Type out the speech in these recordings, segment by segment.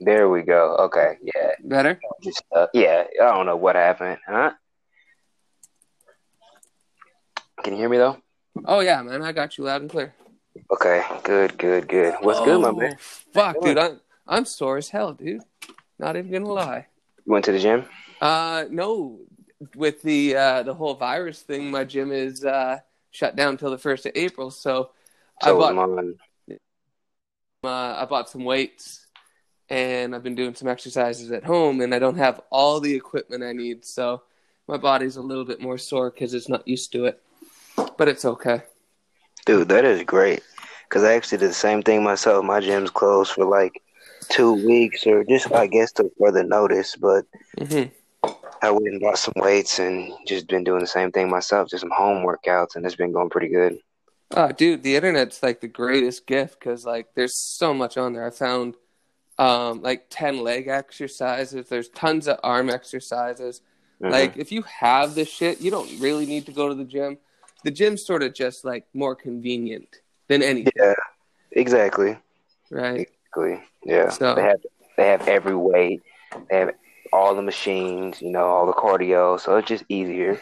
There we go. Okay, yeah. Better? Just uh, yeah. I don't know what happened, huh? Can you hear me though? Oh yeah, man. I got you loud and clear. Okay, good, good, good. What's good, my man? Fuck, dude. I'm I'm sore as hell, dude. Not even gonna lie. You went to the gym? Uh, no. With the uh the whole virus thing, my gym is uh shut down till the first of April. So, So I bought uh, I bought some weights, and I've been doing some exercises at home, and I don't have all the equipment I need, so my body's a little bit more sore because it's not used to it. But it's okay. Dude, that is great. Cause I actually did the same thing myself. My gym's closed for like two weeks, or just I guess to further notice. But hmm I went and bought some weights and just been doing the same thing myself, just some home workouts, and it's been going pretty good. Oh, dude, the internet's like the greatest gift because like there's so much on there. I found um like ten leg exercises. There's tons of arm exercises. Mhm. Like if you have the shit, you don't really need to go to the gym. The gym's sort of just like more convenient than anything, yeah, exactly, right? exactly. Yeah, So- they have they have every weight, they have all the machines, you know, all the cardio, so it's just easier.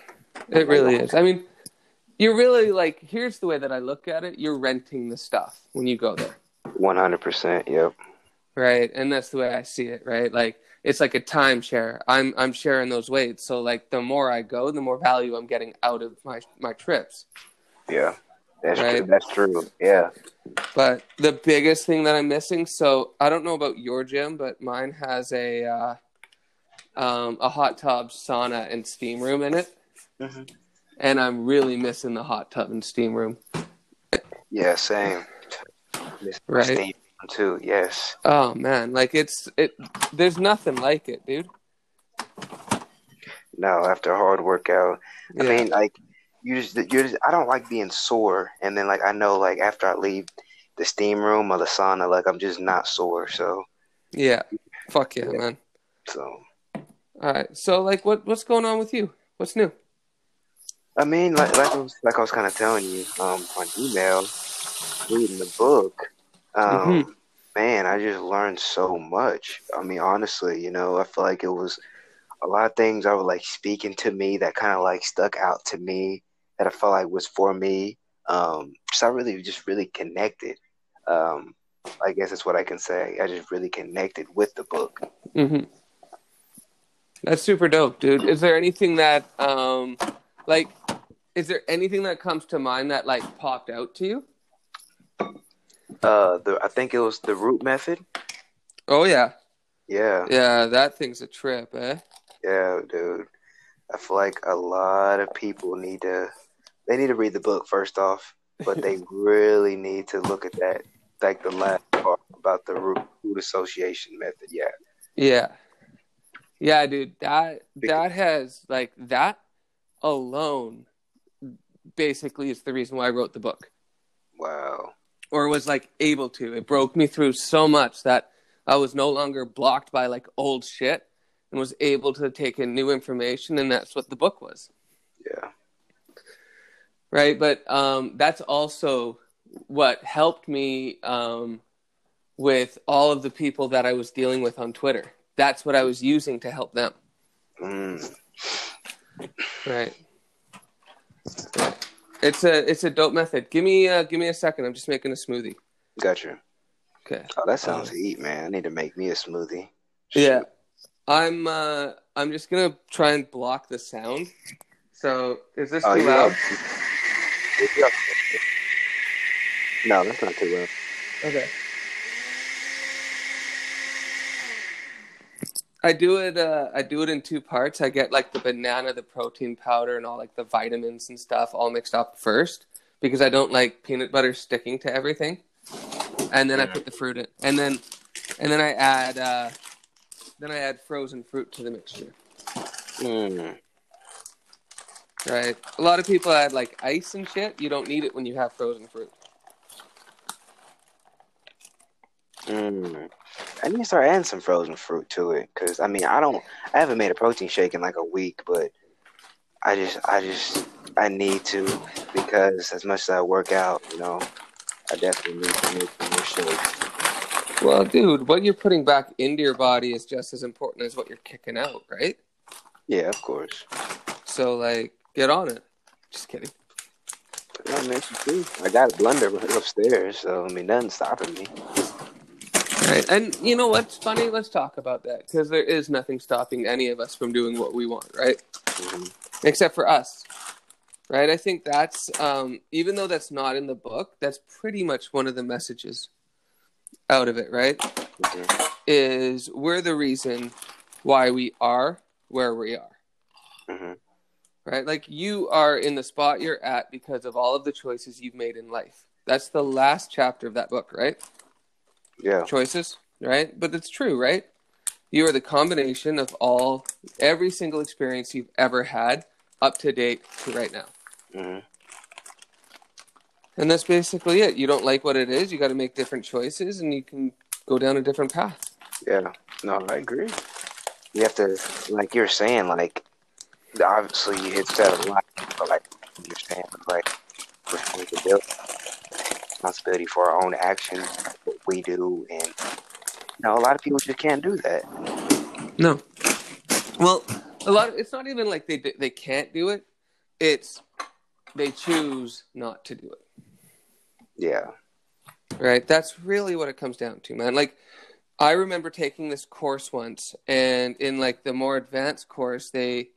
It really is. I mean, you're really like here's the way that I look at it. You're renting the stuff when you go there. One hundred percent. Yep. Right and that's the way i see it right like it's like a timeshare i'm i'm sharing those weights so like the more i go the more value i'm getting out of my my trips Yeah. That's Right. true. That's true. Yeah. but the biggest thing that i'm missing so i don't know about your gym but mine has a uh um a hot tub sauna and steam room in it Mhm. and i'm really missing the hot tub and steam room Yeah. Same. Miss Right. Steve, Too. Yes. oh man like it's it there's nothing like it dude No, after a hard workout. I mean, like you just you're just I don't like being sore, and then like I know like after I leave the steam room or the sauna, like I'm just not sore. So yeah fuck yeah Yeah. man so all right so like what what's going on with you what's new I mean, like like I was, like I was kind of telling you um on email, reading the book. Um, Mhm. man, I just learned so much. I mean, honestly, you know, I feel like it was a lot of things I was like speaking to me that kind of like stuck out to me that I felt like was for me. Um, so I really just really connected. Um, I guess that's what I can say. I just really connected with the book. hmm That's super dope, dude. Is there anything that, um, like, is there anything that comes to mind that like popped out to you? Uh, the I think it was the root method. Oh yeah, Yeah, yeah, that thing's a trip, eh? yeah, dude. I feel like a lot of people need to. They need to read the book first off, but they really need to look at that, like the last part about the root, root association method. Yeah. Yeah, yeah, dude. That that has like that alone, basically, is the reason why I wrote the book, Wow. Or was like able to. It broke me through so much that I was no longer blocked by like old shit and was able to take in new information, and that's what the book was. Yeah. right but um, that's also what helped me um, with all of the people that i was dealing with on twitter that's what i was using to help them Mm. right it's a it's a dope method give me uh, give me a second i'm just making a smoothie Gotcha. okay Oh, that sounds Um, heat, man. I need to make me a smoothie. yeah i'm uh i'm just gonna try and block the sound so is this Oh, too loud No, that's not too loud. Okay. I do it. Uh, I do it in two parts. I get like the banana, the protein powder, and all like the vitamins and stuff all mixed up first because I don't like peanut butter sticking to everything. And then I put the fruit in, and then and then I add uh, then I add frozen fruit to the mixture. Mm. Right. A lot of people add like ice and shit. You don't need it when you have frozen fruit. Mm. I need to start adding some frozen fruit to it because I mean I don't I haven't made a protein shake in like a week, but I just I just I need to because as much as I work out, you know, I definitely need to make some more shakes. Well, dude, what you're putting back into your body is just as important as what you're kicking out, right? Yeah, of course. So, like, get on it. Just kidding. Yeah, man. I got a blender upstairs, so I mean, nothing's stopping me. Right. And you know what's funny? Let's talk about that because there is nothing stopping any of us from doing what we want, right? Mm-hmm. Except for us. Right? I think that's um even though that's not in the book, that's pretty much one of the messages out of it, right? Mm-hmm. Is we're the reason why we are where we are. Mm-hmm. Right? Like you are in the spot you're at because of all of the choices you've made in life. That's the last chapter of that book, right? Yeah. choices, right? But it's true, right? You are the combination of all, every single experience you've ever had up to date to right now. Mm-hmm. And that's basically it. You don't like what it is, you got to make different choices and you can go down a different path. Yeah. No, I agree. You have to, like you're saying, like obviously you hit that a lot, but like you're saying, like build responsibility for our own actions, we do, and you know, a lot of people just can't do that. No. Well, a lot of, it's not even like they they can't do it. It's they choose not to do it. Yeah. Right? That's really what it comes down to, man. Like I remember taking this course once and in like the more advanced course they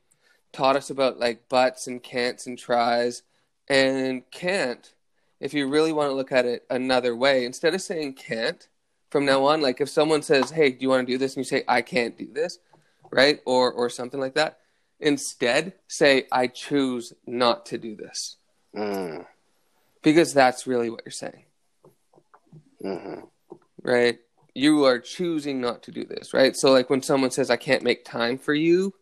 taught us about like buts and can'ts and tries and can't if you really want to look at it another way instead of saying can't from now on like if someone says hey do you want to do this? and you say i can't do this right? Or or something like that. Instead say i choose not to do this. Mm. because that's really what you're saying. Mm-hmm. right? You are choosing not to do this right? So like when someone says i can't make time for you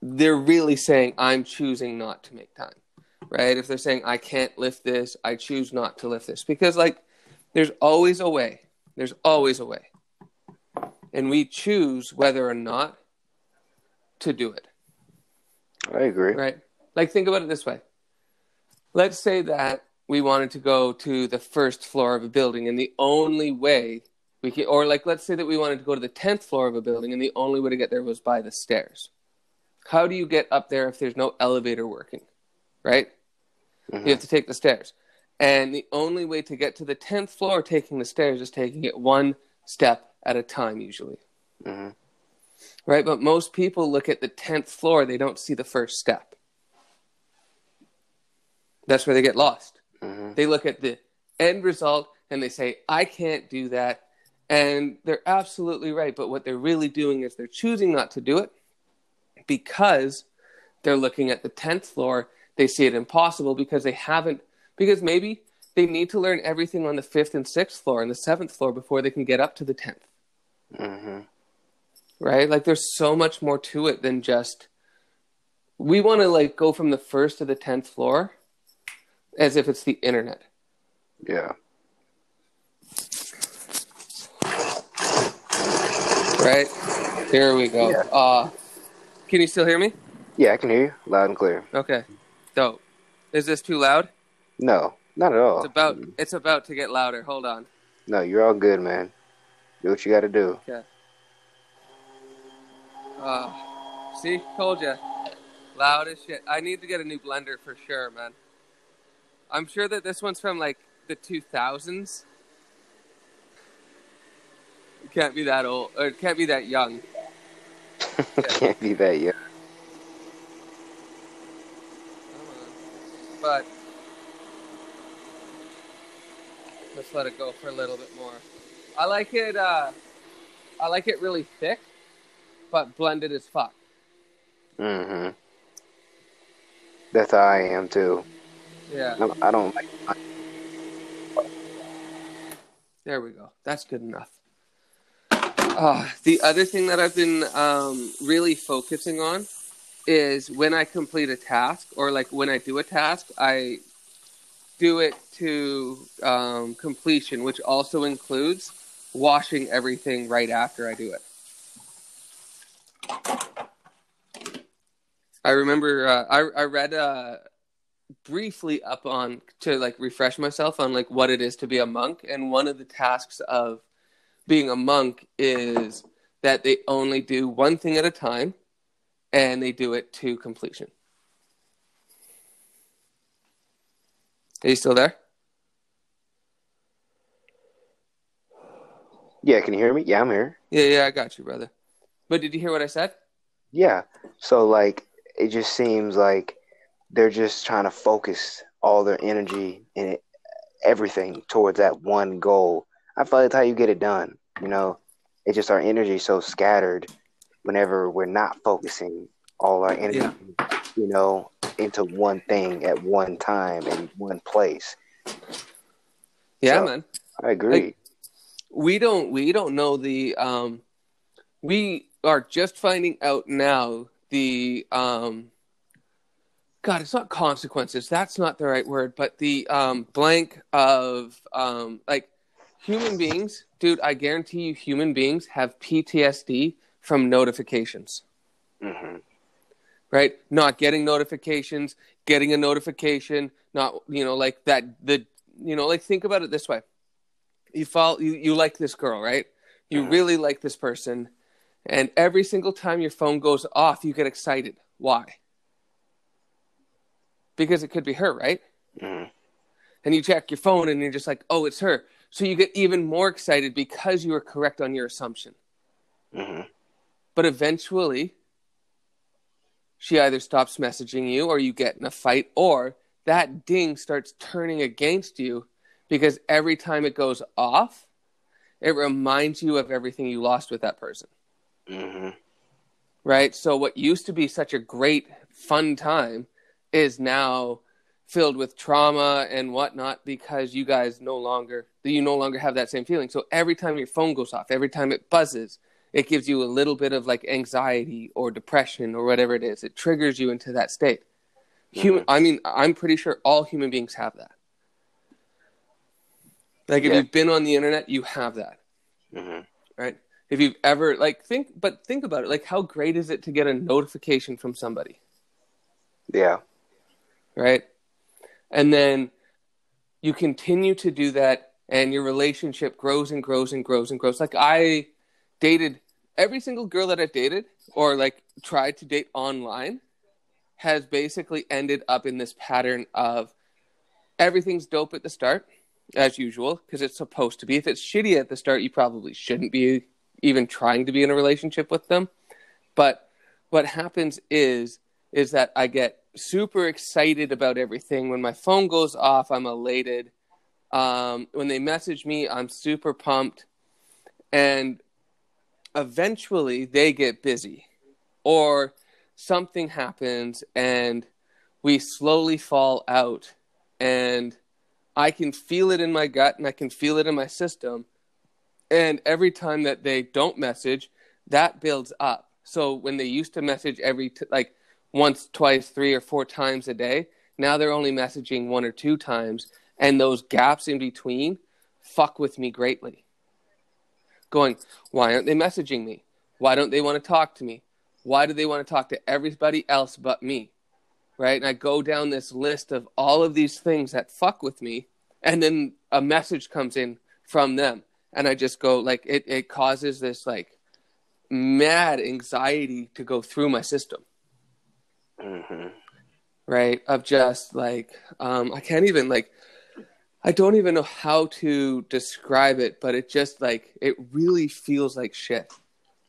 they're really saying i'm choosing not to make time right? If they're saying i can't lift this i choose not to lift this. Because like there's always a way. There's always a way. And we choose whether or not to do it. I agree. right? Like think about it this way. Let's say that we wanted to go to the first floor of a building and the only way we can or like let's say that we wanted to go to the 10th floor of a building and the only way to get there was by the stairs. How do you get up there if there's no elevator working? Right Mhm. you have to take the stairs and the only way to get to the 10th floor taking the stairs is taking it one step at a time usually Mhm. right but most people look at the 10th floor they don't see the first step that's where they get lost Mhm. they look at the end result and they say i can't do that and they're absolutely right but what they're really doing is they're choosing not to do it because they're looking at the 10th floor they see it impossible because they haven't because maybe they need to learn everything on the 5th and 6th floor and the 7th floor before they can get up to the 10th Mhm. right like there's so much more to it than just we want to like go from the first to the 10th floor as if it's the internet Yeah. right here we go Yeah. uh can you still hear me Yeah, I can hear you loud and clear. okay dope is this too loud? No, not at all. it's about it's about to get louder. Hold on. No, you're all good, man. Do what you got to do. Okay. uh see? Told you loud as shit. I need to get a new blender for sure man. I'm sure that this one's from like the 2000s it can't be that old or it can't be that young. Can't be that young. But let's let it go for a little bit more. I like it. Uh, I like it really thick, but blended as fuck. Mm-hmm. That's how I am too. Yeah, I don't- I don't like. there we go. That's good enough. Uh, the other thing that I've been um, really focusing on is when I complete a task or like when I do a task, I do it to um, completion, which also includes washing everything right after I do it. I remember uh, I I read uh, briefly up on to like refresh myself on like what it is to be a monk, and one of the tasks of being a monk is that they only do one thing at a time and they do it to completion. Are you still there? Yeah, can you hear me? Yeah, I'm here. Yeah, yeah, I got you, brother. But did you hear what I said? Yeah. So like it just seems like they're just trying to focus all their energy and everything towards that one goal. I feel like that's how you get it done. You know, it's just our energy so scattered whenever we're not focusing all our energy, yeah. you know, into one thing at one time in one place. Yeah, so, man. I agree. Like, we don't we don't know the um we are just finding out now the um God, it's not consequences. That's not the right word, but the um blank of um like human beings, dude, I guarantee you human beings have PTSD from notifications. Mm-hmm. Right? Not getting notifications, getting a notification, not you know, like that the you know, like think about it this way you fall you, you like this girl right you mm-hmm. really like this person and every single time your phone goes off you get excited why because it could be her right mm-hmm. and you check your phone and you're just like oh it's her so you get even more excited because you were correct on your assumption mm-hmm. But eventually she either stops messaging you or you get in a fight or that ding starts turning against you because every time it goes off, it reminds you of everything you lost with that person. Mm-hmm. Right? So, what used to be such a great, fun time is now filled with trauma and whatnot because you guys no longer you no longer have that same feeling. So every time your phone goes off, every time it buzzes, it gives you a little bit of like anxiety or depression or whatever it is. It triggers you into that state. Human, mm-hmm. I mean, I'm pretty sure all human beings have that. Like if yeah. you've been on the internet, you have that, mm-hmm. right? If you've ever like think, but think about it. Like, how great is it to get a notification from somebody? Yeah. Right. And then you continue to do that, and your relationship grows and grows and grows and grows. Like I dated every single girl that I've dated, or like tried to date online, has basically ended up in this pattern of everything's dope at the start as usual, because it's supposed to be. If it's shitty at the start, you probably shouldn't be even trying to be in a relationship with them. But what happens is is that I get super excited about everything. When my phone goes off, I'm elated. Um, when they message me, I'm super pumped. And eventually they get busy or something happens and we slowly fall out and I can feel it in my gut and I can feel it in my system. And every time that they don't message, that builds up. So when they used to message every t- like once, twice, three or four times a day, now they're only messaging one or two times, and those gaps in between fuck with me greatly. Going, why aren't they messaging me? Why don't they want to talk to me? Why do they want to talk to everybody else but me? right? And I go down this list of all of these things that fuck with me, and then a message comes in from them, and I just go like it. It causes this like mad anxiety to go through my system, mm-hmm. right? Of just like um, I can't even like. I don't even know how to describe it, but it just like it really feels like shit.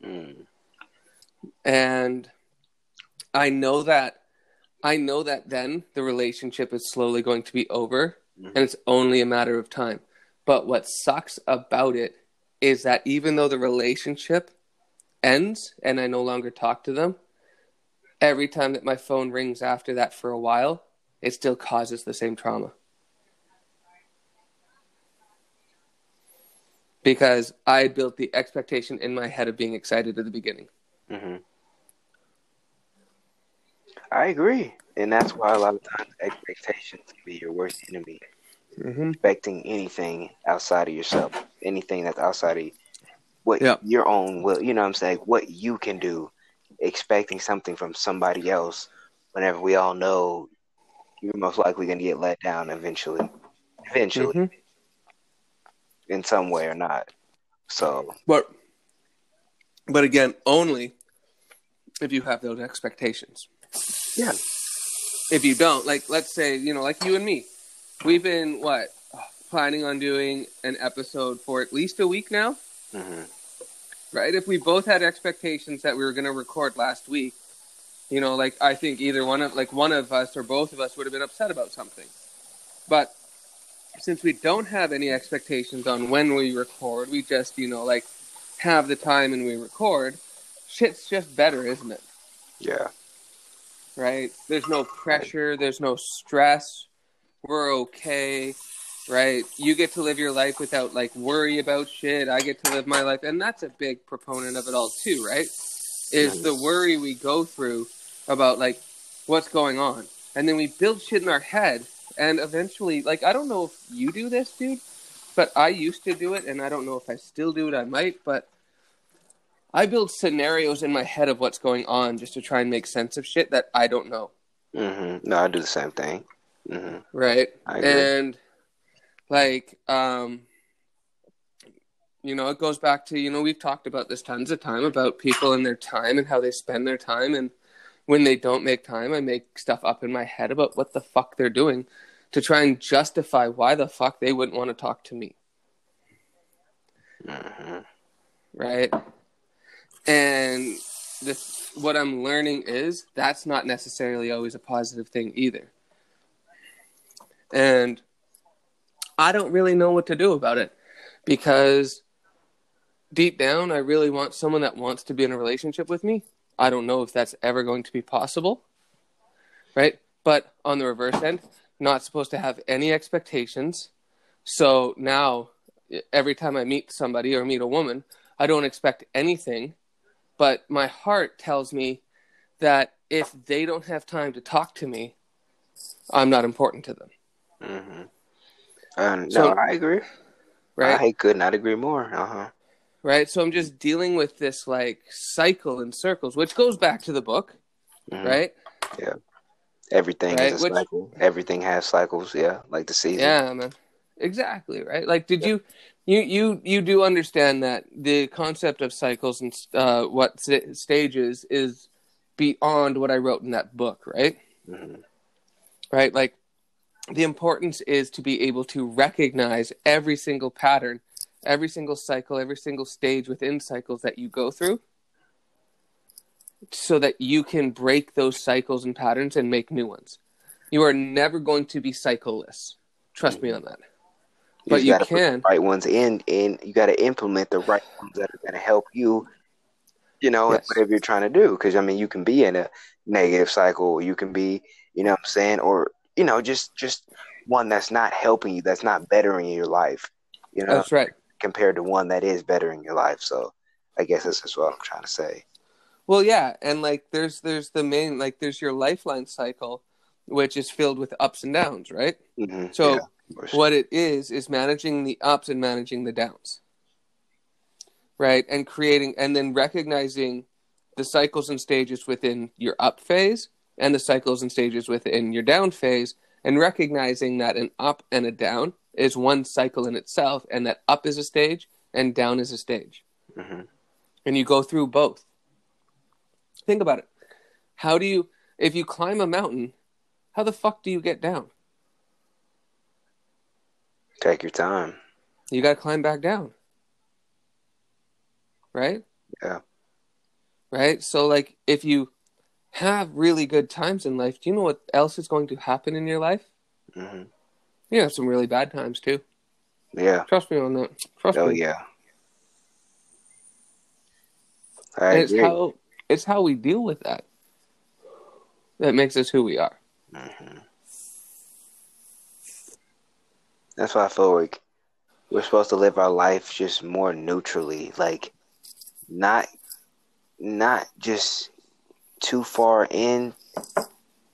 Mm. And I know that I know that then the relationship is slowly going to be over mm-hmm. and it's only a matter of time. But what sucks about it is that even though the relationship ends and I no longer talk to them, every time that my phone rings after that for a while, it still causes the same trauma. Because I built the expectation in my head of being excited at the beginning. Mm-hmm. I agree, and that's why a lot of times expectations can be your worst enemy. Mm-hmm. Expecting anything outside of yourself, anything that's outside of what yep. your own will, you know what I'm saying, what you can do, expecting something from somebody else whenever we all know you're most likely going to get let down eventually. Eventually. Mm-hmm. In some way or not. So, but but again, only if you have those expectations. yeah, If you don't, like, let's say, you know, like you and me, we've been what planning on doing an episode for at least a week now, hmm right? If we both had expectations that we were going to record last week, you know, like I think either one of like one of us or both of us would have been upset about something. But since we don't have any expectations on when we record, we just, you know, like have the time and we record, shit's just better, isn't it? yeah, Right? There's no pressure, there's no stress. We're okay. Right? You get to live your life without like worry about shit. I get to live my life and that's a big proponent of it all too, right? Is the worry we go through about like what's going on. And then we build shit in our head and eventually like I don't know if you do this, dude, but I used to do it and I don't know if I still do it. I might, but I build scenarios in my head of what's going on just to try and make sense of shit that I don't know. Mm-hmm. No, I do the same thing. Mm-hmm. Right. And like, um, you know, it goes back to, you know, we've talked about this tons of time about people and their time and how they spend their time. And when they don't make time, I make stuff up in my head about what the fuck they're doing to try and justify why the fuck they wouldn't want to talk to me. hmm right? And this, what I'm learning is that's not necessarily always a positive thing either. And I don't really know what to do about it because deep down, I really want someone that wants to be in a relationship with me. I don't know if that's ever going to be possible, right? But on the reverse end, not supposed to have any expectations. So now, every time I meet somebody or meet a woman, I don't expect anything, but my heart tells me that if they don't have time to talk to me, I'm not important to them, Mm-hmm. And So- I agree. right? I could not agree more. Uh huh. Right? So I'm just dealing with this like cycle in circles, which goes back to the book, Mhm. right? Yeah. Everything Right, is a which- cycle. Everything has cycles. Yeah, like the season. Yeah, man. Exactly, right? Like did you you you you do understand that the concept of cycles and uh what st- stages is beyond what I wrote in that book, right? hmm right? Like the importance is to be able to recognize every single pattern, every single cycle, every single stage within cycles that you go through so that you can break those cycles and patterns and make new ones. You are never going to be cycleless. Trust me on that. But you put the can. right ones in, and you got to implement the right ones that are going to help you. You know, Yes. whatever you're trying to do. Because I mean, you can be in a negative cycle. Or you can be, you know, what I'm saying, or you know, just just one that's not helping you, that's not bettering your life. You know, That's right. Compared to one that is bettering your life. So, I guess that's just what I'm trying to say. Well, yeah, and like there's there's the main like there's your lifeline cycle which is filled with ups and downs, right? hmm So yeah, course. what it is is managing the ups and managing the downs right and creating and then recognizing the cycles and stages within your up phase and the cycles and stages within your down phase and recognizing that an up and a down is one cycle in itself and that up is a stage and down is a stage. Hmm and you go through both. Think about it. How do you if you climb a mountain how the fuck do you get down? Take your time. you got to climb back down. Right? Yeah. right? So like if you have really good times in life do you know what else is going to happen in your life? Hmm have some really bad times too. Yeah. trust me on that. Trust Oh me. yeah. I and it's how it's how we deal with that that makes us who we are. Hmm That's why I feel like we're supposed to live our life just more neutrally, like not not just too far in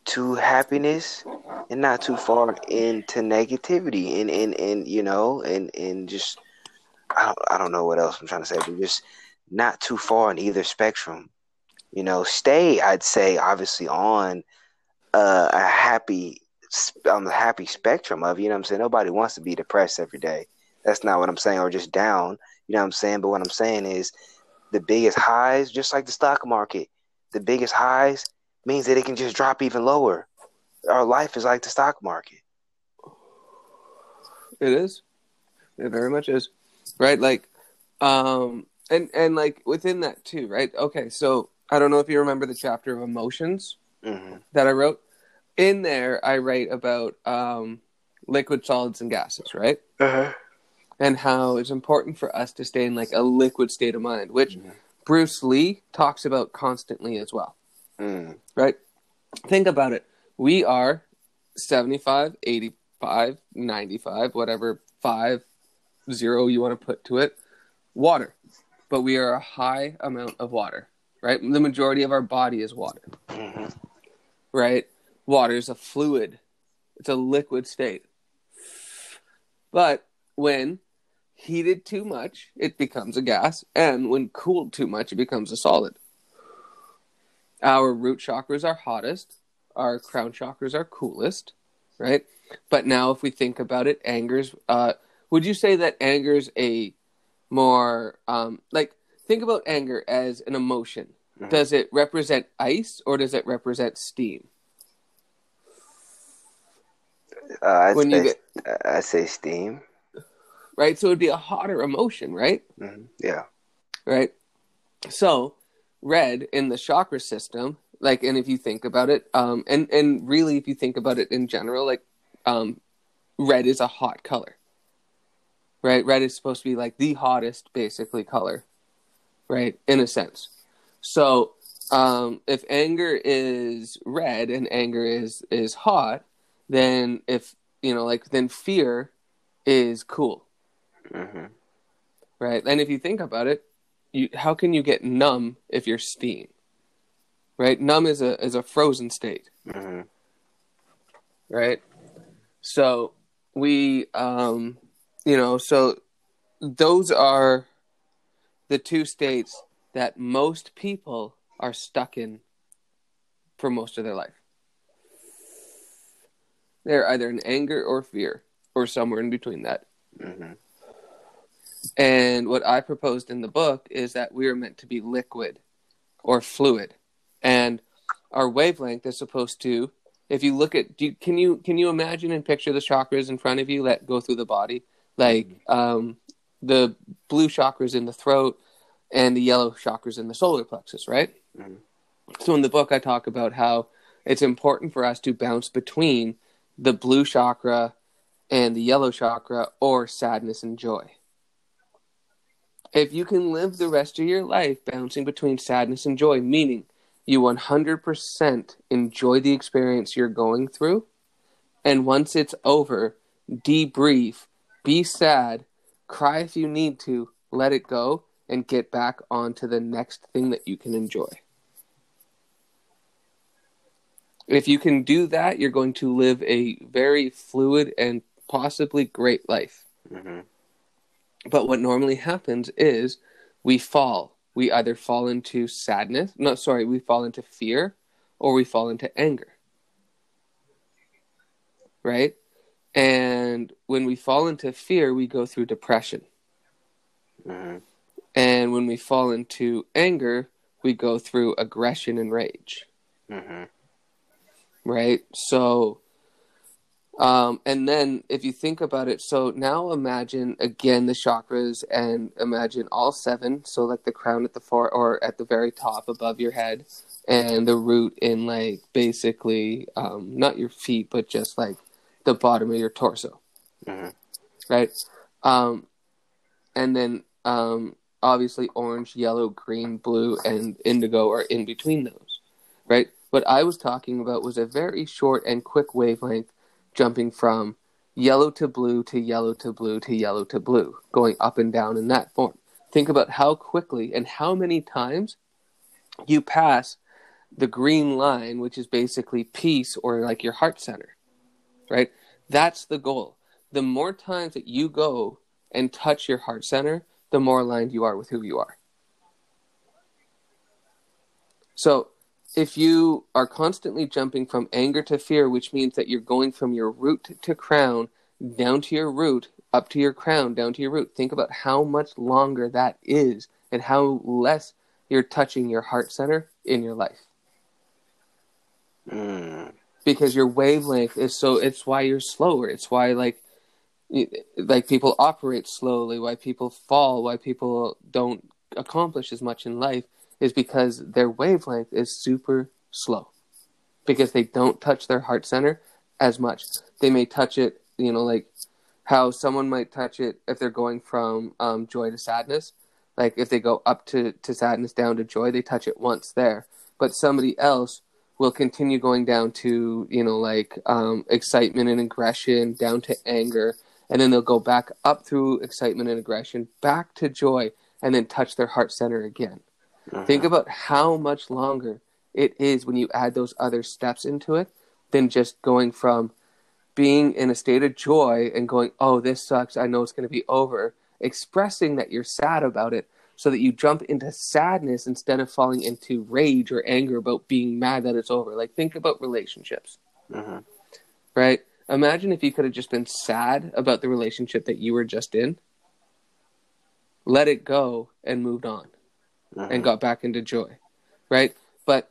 to happiness and not too far into negativity and and, and you know and and just I don't, I don't know what else I'm trying to say, but just not too far in either spectrum. You know, stay I'd say obviously on uh, a happy on the happy spectrum of you know what I'm saying nobody wants to be depressed every day that's not what I'm saying or just down You know what I'm saying? But what I'm saying is the biggest highs, just like the stock market, the biggest highs means that it can just drop even lower. Our life is like the stock market. It is. It very much is. Right? Like um and and like within that too, right? Okay, so I don't know if you remember the chapter of emotions hmm that I wrote. In there I write about um liquid solids and gases, right? Uh-huh. And how it's important for us to stay in like a liquid state of mind, which Mhm. Bruce Lee talks about constantly as well. Mm. right? Think about it. We are 75, 85, 95, whatever five, zero you want to put to it, water. But we are a high amount of water, right? The majority of our body is water, hmm right? Water is a fluid, it's a liquid state. But when heated too much, it becomes a gas. And when cooled too much, it becomes a solid. Our root chakras are hottest, our crown chakras are coolest, right? But now, if we think about it, anger's. Uh, would you say that anger's a more um, like think about anger as an emotion? Mhm. Does it represent ice or does it represent steam? Uh, I'd, When you get I say steam. right, so it'd be a hotter emotion, right? hmm Yeah. right? So, red in the chakra system, like, and if you think about it, um, and and really, if you think about it in general, like, um, red is a hot color, right? Red is supposed to be like the hottest, basically, color, right? In a sense. So, um, if anger is red and anger is is hot, then if you know, like, then fear is cool hmm right? And if you think about it, you how can you get numb if you're steam? Right? Numb is a is a frozen state, hmm right? So we um you know, so those are the two states that most people are stuck in for most of their life. They're either in anger or fear or somewhere in between that. hmm And what I proposed in the book is that we are meant to be liquid or fluid. And our wavelength is supposed to if you look at do you, can you can you imagine and picture the chakras in front of you that go through the body? Like um the blue chakras in the throat and the yellow chakras in the solar plexus, right? Mhm. So in the book I talk about how it's important for us to bounce between the blue chakra and the yellow chakra or sadness and joy if you can live the rest of your life bouncing between sadness and joy, meaning you 100% enjoy the experience you're going through, and once it's over, debrief, be sad, cry if you need to, let it go, and get back on to the next thing that you can enjoy. If you can do that, you're going to live a very fluid and possibly great life. hmm But what normally happens is we fall. We either fall into sadness, no, sorry, we fall into fear or we fall into anger. Right? And when we fall into fear, we go through depression. hmm And when we fall into anger, we go through aggression and rage. hmm right? So, um, and then if you think about it, so now imagine again the chakras and imagine all seven. So like the crown at the far or at the very top above your head, and the root in like basically um, not your feet, but just like the bottom of your torso, hmm right? Um, and then um, obviously orange, yellow, green, blue, and indigo are in between those, right? What I was talking about was a very short and quick wavelength jumping from yellow to blue to yellow to blue to yellow to blue, going up and down in that form. Think about how quickly and how many times you pass the green line, which is basically peace or like your heart center, right? That's the goal. The more times that you go and touch your heart center, the more aligned you are with who you are. So, if you are constantly jumping from anger to fear, which means that you're going from your root to crown down to your root up to your crown, down to your root. Think about how much longer that is and how less you're touching your heart center in your life. Mm. Because your wavelength is so it's why you're slower. It's why like like people operate slowly, why people fall, why people don't accomplish as much in life is because their wavelength is super slow. Because they don't touch their heart center as much. They may touch it, you know, like how someone might touch it if they're going from um, joy to sadness. Like if they go up to, to sadness, down to joy, they touch it once there. But somebody else will continue going down to, you know, like um, excitement and aggression, down to anger, and then they'll go back up through excitement and aggression, back to joy, and then touch their heart center again. Mhm. Think about how much longer it is when you add those other steps into it than just going from being in a state of joy and going, oh, this sucks. I know it's going to be over. Expressing that you're sad about it so that you jump into sadness instead of falling into rage or anger about being mad that it's over. Like, think about relationships, Mhm. right? Imagine if you could have just been sad about the relationship that you were just in, let it go, and moved on Mhm. and got back into joy, right? But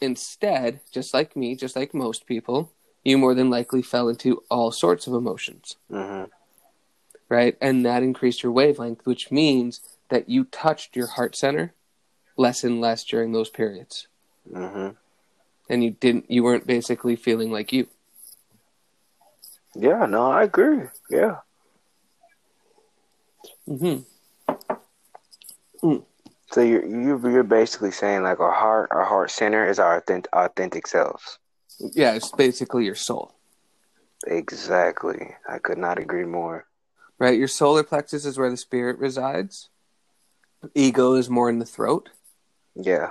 instead, just like me, just like most people, you more than likely fell into all sorts of emotions, Mhm. right? And that increased your wavelength, which means that you touched your heart center less and less during those periods. Mhm. And you didn't you weren't basically feeling like you. Yeah, no, I agree. Yeah. Mm-hmm. So you're you you're basically saying like our heart our heart center is our authentic, authentic selves. Yeah, it's basically your soul. Exactly. I could not agree more. Right? Your solar plexus is where the spirit resides. Ego is more in the throat. Yeah.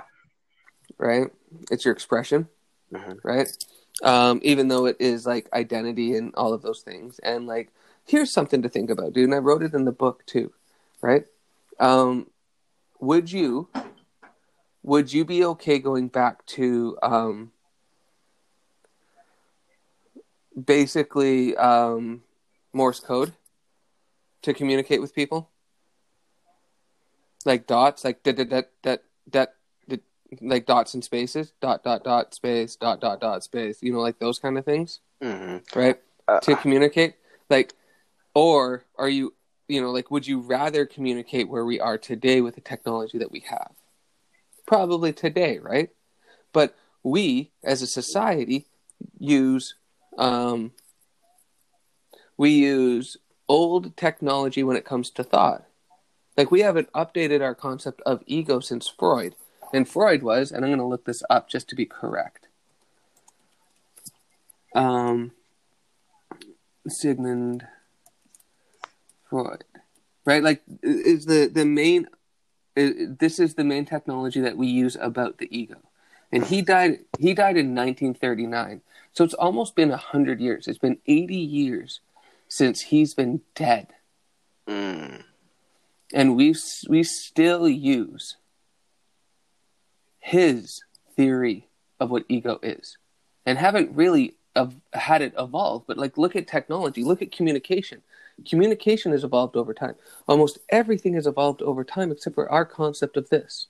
right? It's your expression, Mhm. right? Um, even though it is like identity and all of those things. And like, here's something to think about, dude. And I wrote it in the book too, right? Um, would you, would you be okay going back to um, basically um, Morse code to communicate with people? Like dots, like that, that, that, that, like dots and spaces, dot dot dot space, dot dot dot space, you know, like those kind of things, hmm right? Uh, To communicate, like, or are you, you know, like, would you rather communicate where we are today with the technology that we have? Probably today, right? But we, as a society, use, um, we use old technology when it comes to thought. Like we haven't updated our concept of ego since Freud. And Freud was, and I'm going to look this up just to be correct. Um, Sigmund Right? Like, is the the main. i- This is the main technology that we use about the ego, and he died. He died in 1939, so it's almost been hundred years. It's been 80 years since he's been dead, mm, and we we still use his theory of what ego is and haven't really ev- had it evolve but like look at technology look at communication. Communication has evolved over time. Almost everything has evolved over time except for our concept of this.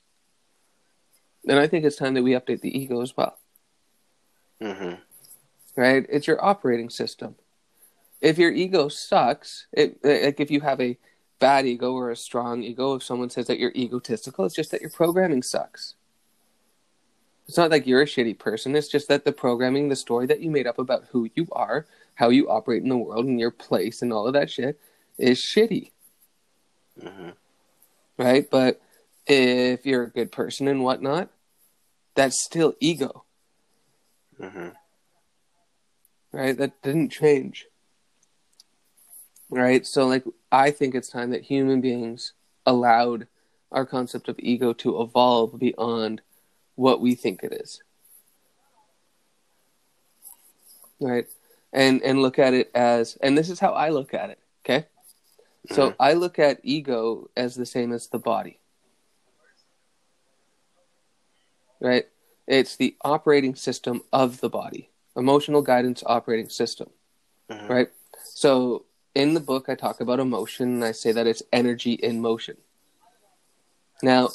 And i think it's time that we update the ego as well. Hmm right? It's your operating system. If your ego sucks it like if you have a bad ego or a strong ego if someone says that you're egotistical it's just that your programming sucks it's not like you're a shitty person. It's just that the programming, the story that you made up about who you are, how you operate in the world, and your place, and all of that shit is shitty, hmm right? But if you're a good person and whatnot, that's still ego, hmm right? That didn't change, right? So, like, I think it's time that human beings allowed our concept of ego to evolve beyond what we think it is. Right? And and look at it as and this is how I look at it, okay? So Mhm. I look at ego as the same as the body. Right? It's the operating system of the body. Emotional guidance operating system. Mhm. Right? So in the book, I talk about emotion and I say that it's energy in motion. Now,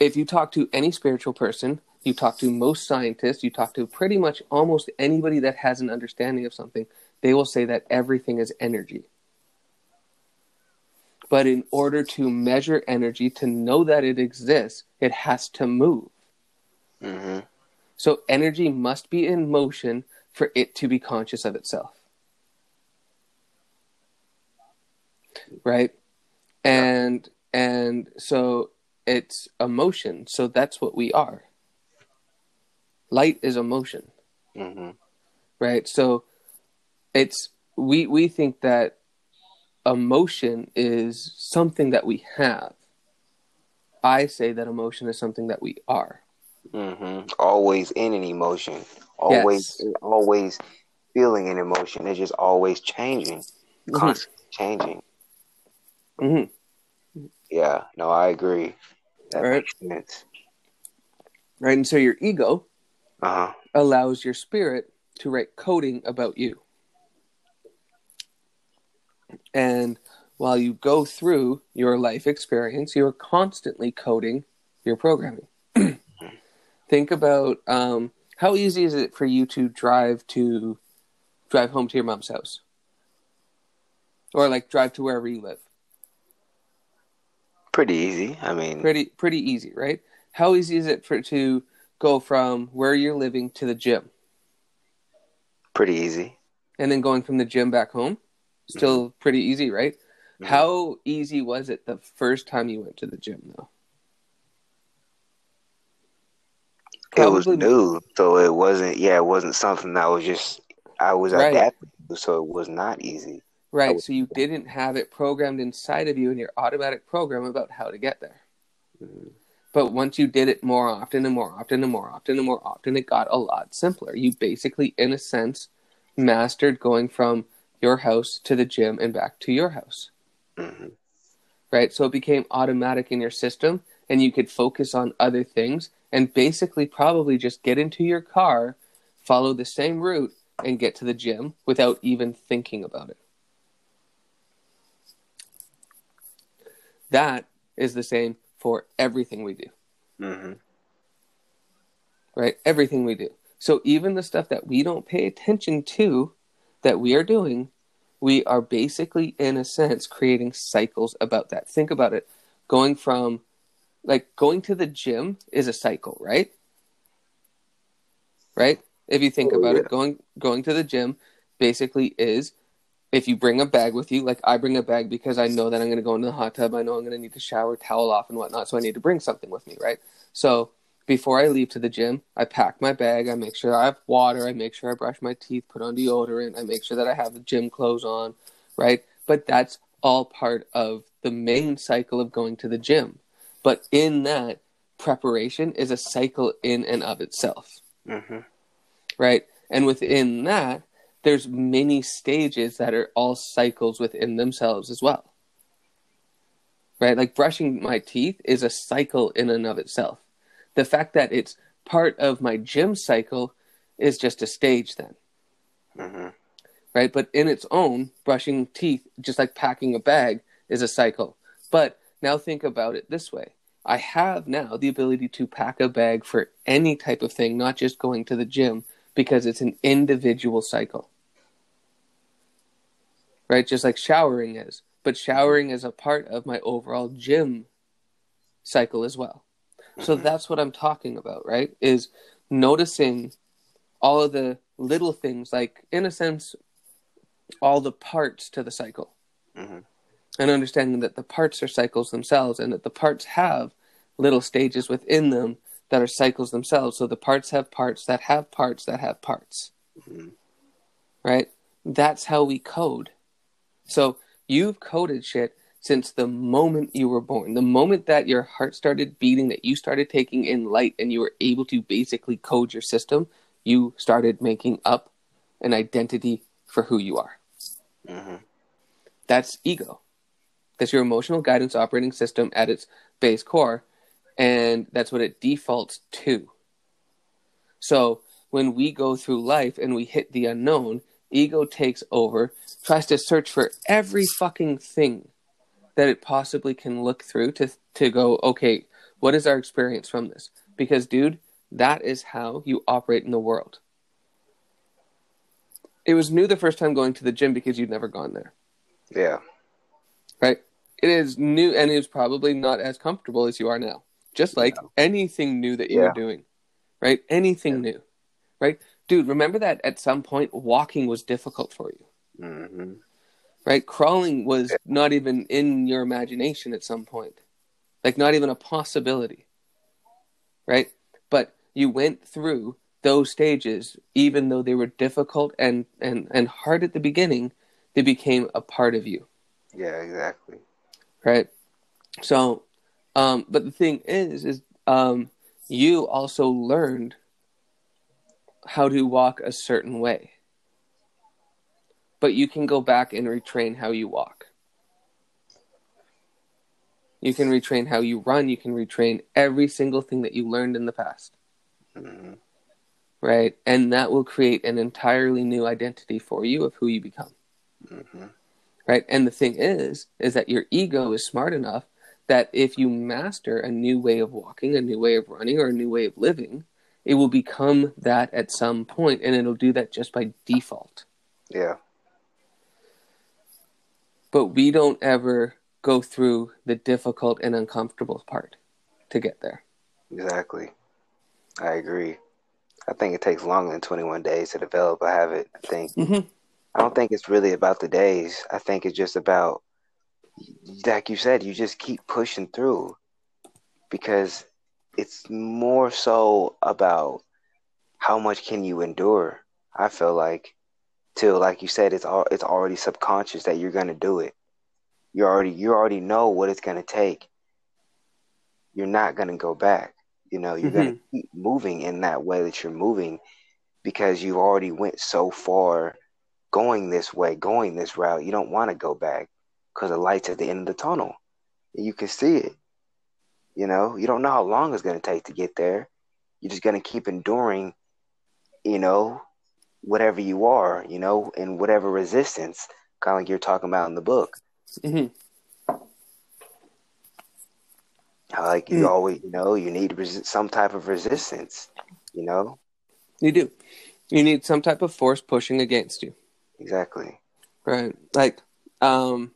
if you talk to any spiritual person, you talk to most scientists, you talk to pretty much almost anybody that has an understanding of something, they will say that everything is energy. But in order to measure energy, to know that it exists, it has to move. Mm-hmm. So energy must be in motion for it to be conscious of itself. Right? And and so it's emotion. So that's what we are. Light is emotion. Mm-hmm. Right? So it's we we think that emotion is something that we have. I say that emotion is something that we are. Mm-hmm. Always in an emotion. Always, Yes. always feeling an emotion. It's just always changing, Mhm. constantly changing. hmm Yeah, no, I agree. That Right. makes sense. Right? And so your ego Uh huh. allows your spirit to write coding about you. And while you go through your life experience, you're constantly coding your programming. Think about um, how easy is it for you to drive to drive home to your mom's house, or like drive to wherever you live. Pretty easy. I mean, Pretty pretty easy, right? How easy is it for to go from where you're living to the gym, pretty easy. and then going from the gym back home? Still pretty easy, right? Mhm. How easy was it the first time you went to the gym, though? It was new, so it wasn't. Yeah, it wasn't something that was just. I was Right. adapting, to, so it was not easy. Right. So you didn't have it programmed inside of you in your automatic program about how to get there. Mhm. But once you did it more often and more often and more often and more often, it got a lot simpler. You basically, in a sense, mastered going from your house to the gym and back to your house. Mhm. Right. So it became automatic in your system and you could focus on other things and basically probably just get into your car, follow the same route, and get to the gym without even thinking about it. That is the same for everything we do, Mhm. right? Everything we do. So even the stuff that we don't pay attention to that we are doing, we are basically, in a sense, creating cycles about that. Think about it. Going from, like, going to the gym is a cycle, right? Right? If you think Oh, about yeah. it, going going to the gym basically is if you bring a bag with you, like I bring a bag because I know that I'm going to go into the hot tub. I know I'm going to need to shower, towel off, and whatnot. So I need to bring something with me, right? So before I leave to the gym, I pack my bag. I make sure I have water. I make sure I brush my teeth, put on deodorant. I make sure that I have the gym clothes on, right? But that's all part of the main cycle of going to the gym. But in that, preparation is a cycle in and of itself Mhm. right? And within that, there's many stages that are all cycles within themselves as well. Right? Like brushing my teeth is a cycle in and of itself. The fact that it's part of my gym cycle is just a stage then, Mhm. right? But in its own, brushing teeth, just like packing a bag, is a cycle. But now think about it this way. I have now the ability to pack a bag for any type of thing, not just going to the gym, because it's an individual cycle. Right? Just like showering is. But showering is a part of my overall gym cycle as well. So that's what I'm talking about, right? Is noticing all of the little things, like, in a sense, all the parts to the cycle Mhm. and understanding that the parts are cycles themselves and that the parts have little stages within them that are cycles themselves. So the parts have parts that have parts that have parts, Mhm. right? That's how we code. So you've coded shit since the moment you were born. The moment that your heart started beating, that you started taking in light and you were able to basically code your system, you started making up an identity for who you are. Mhm. That's ego. That's your emotional guidance operating system at its base core, and that's what it defaults to. So when we go through life and we hit the unknown, ego takes over, tries to search for every fucking thing that it possibly can look through to to go, okay, what is our experience from this? Because dude, that is how you operate in the world. It was new the first time going to the gym because you'd never gone there. Yeah. Right? It is new and it is probably not as comfortable as you are now. Just like No. anything new that you're Yeah. doing. Right? Anything new. Right? Dude, remember that at some point walking was difficult for you. hmm right? Crawling was not even in your imagination at some point, like not even a possibility, right? But you went through those stages, even though they were difficult and and and hard at the beginning, they became a part of you, Yeah, exactly. right? So, um, but the thing is, is um, you also learned how to walk a certain way. But you can go back and retrain how you walk. You can retrain how you run. You can retrain every single thing that you learned in the past, hmm right? And that will create an entirely new identity for you of who you become, hmm right? And the thing is, is that your ego is smart enough that if you master a new way of walking, a new way of running, or a new way of living, it will become that at some point, and it'll do that just by default. Yeah. But we don't ever go through the difficult and uncomfortable part to get there. Exactly. I agree. I think it takes longer than 21 days to develop a habit. I think. Mm-hmm. I don't think it's really about the days. I think it's just about, like you said, you just keep pushing through because it's more so about how much can you endure. I feel like, till like you said, it's all it's already subconscious that you're gonna do it. You already you already know what it's gonna take. You're not gonna go back. You know, you're gonna mm-hmm. keep moving in that way that you're moving because you've already went so far going this way, going this route. You don't want to go back because the light's at the end of the tunnel. And You can see it. You know, you don't know how long it's going to take to get there. You're just going to keep enduring, you know, whatever you are, you know, and whatever resistance, kind of like you're talking about in the book. Mm-hmm. Like you Mm. always, you know, you need resi- some type of resistance, you know? You do. You need some type of force pushing against you, Exactly. right? Like, um,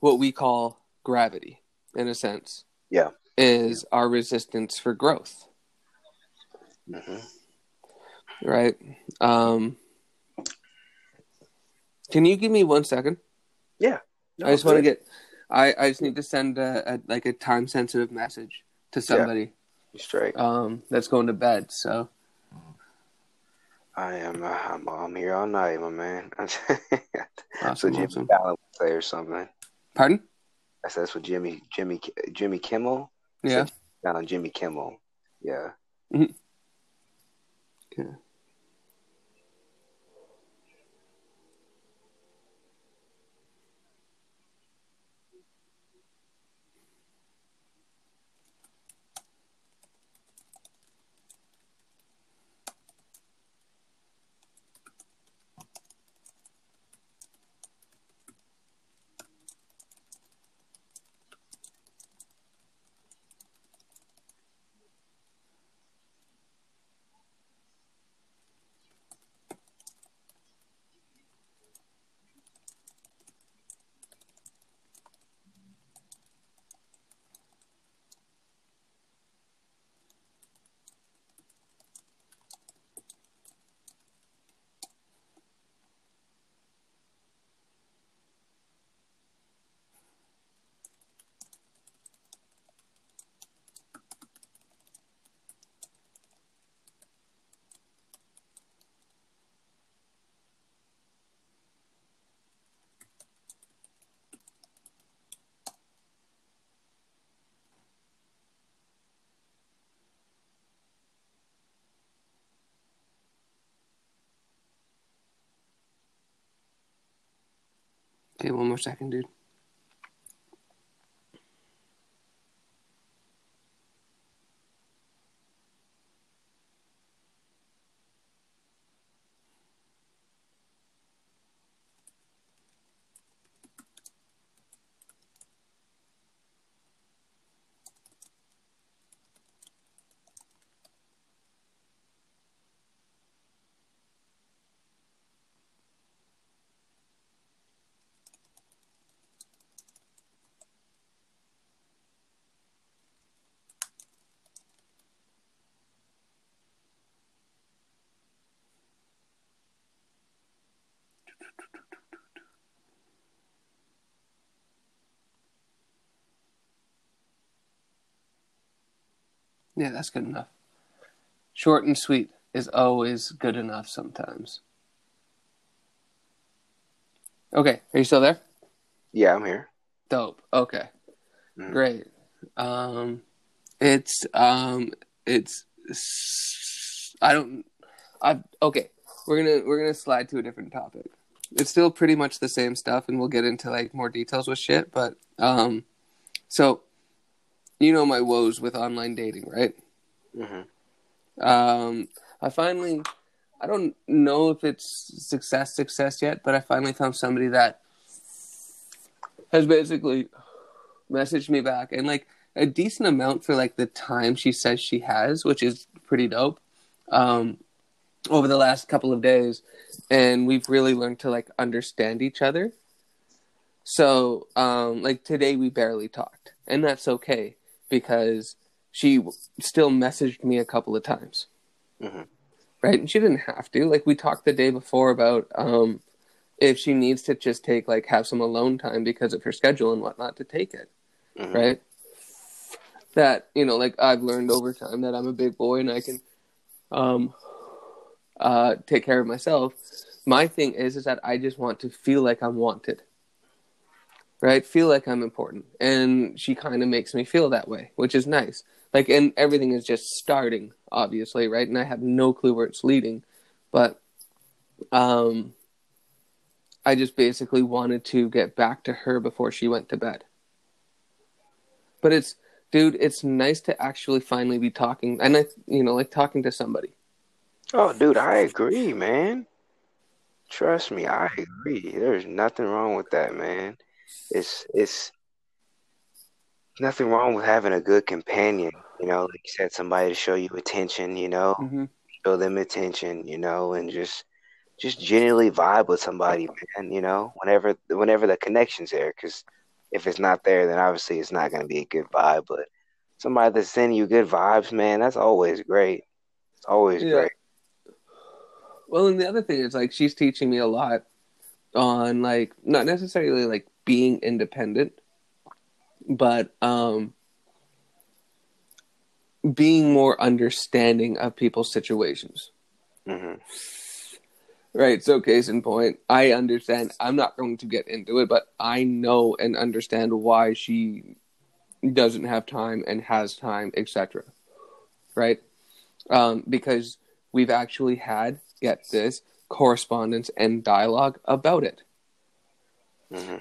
what we call gravity, in a sense, Yeah. is our resistance for growth, hmm right? Um, can you give me one second? Yeah. No, I just want to get. I, I just need to send a, a like a time sensitive message to somebody You're straight. um, that's going to bed. So I am. Uh, I'm, I'm here all night, my man. so awesome, Jimmy awesome. Fallon would say or something. Pardon? I said that's what Jimmy Jimmy Jimmy Kimmel. Yeah. Down on Jimmy Kimmel. Yeah. Mm-hmm. Okay, one more second, dude. Yeah, that's good enough. Short and sweet is always good enough sometimes. Okay, are you still there? Yeah, I'm here. Dope. Okay. Mhm. Great. Um it's um it's I don't I okay. We're going to we're going to slide to a different topic. It's still pretty much the same stuff and we'll get into like more details with shit, but um so you know my woes with online dating, right? hmm Um, I finally, I don't know if it's success, success yet, but I finally found somebody that has basically messaged me back and like a decent amount for like the time she says she has, which is pretty dope. Um, over the last couple of days, and we've really learned to like understand each other. So, um, like today we barely talked, and that's okay because she still messaged me a couple of times hmm right? And she didn't have to. Like we talked the day before about um, if she needs to just take like have some alone time because of her schedule and whatnot to take it, hmm right? That you know, like I've learned over time that I'm a big boy and I can um, uh, take care of myself. My thing is, is that I just want to feel like I'm wanted, right? Feel like I'm important, and she kind of makes me feel that way, which is nice. Like, and everything is just starting, obviously, right? And I have no clue where it's leading, but um, I just basically wanted to get back to her before she went to bed. But it's, dude, it's nice to actually finally be talking, and I, you know, like talking to somebody. Oh, dude, I agree, man. Trust me, I agree. There's nothing wrong with that, man. It's it's nothing wrong with having a good companion, you know, like you said, somebody to show you attention, you know, Mm-hmm. show them attention, you know, and just just genuinely vibe with somebody, man, you know, whenever whenever the connection's there, because if it's not there, then obviously it's not gonna be a good vibe. But somebody that's sending you good vibes, man, that's always great. It's always Yeah. great. Well, and the other thing is like she's teaching me a lot on like not necessarily like being independent, but um being more understanding of people's situations. hmm Right. So case in point, I understand I'm not going to get into it, but I know and understand why she doesn't have time and has time, etc. Right? Um, because we've actually had, get this, correspondence and dialogue about it. hmm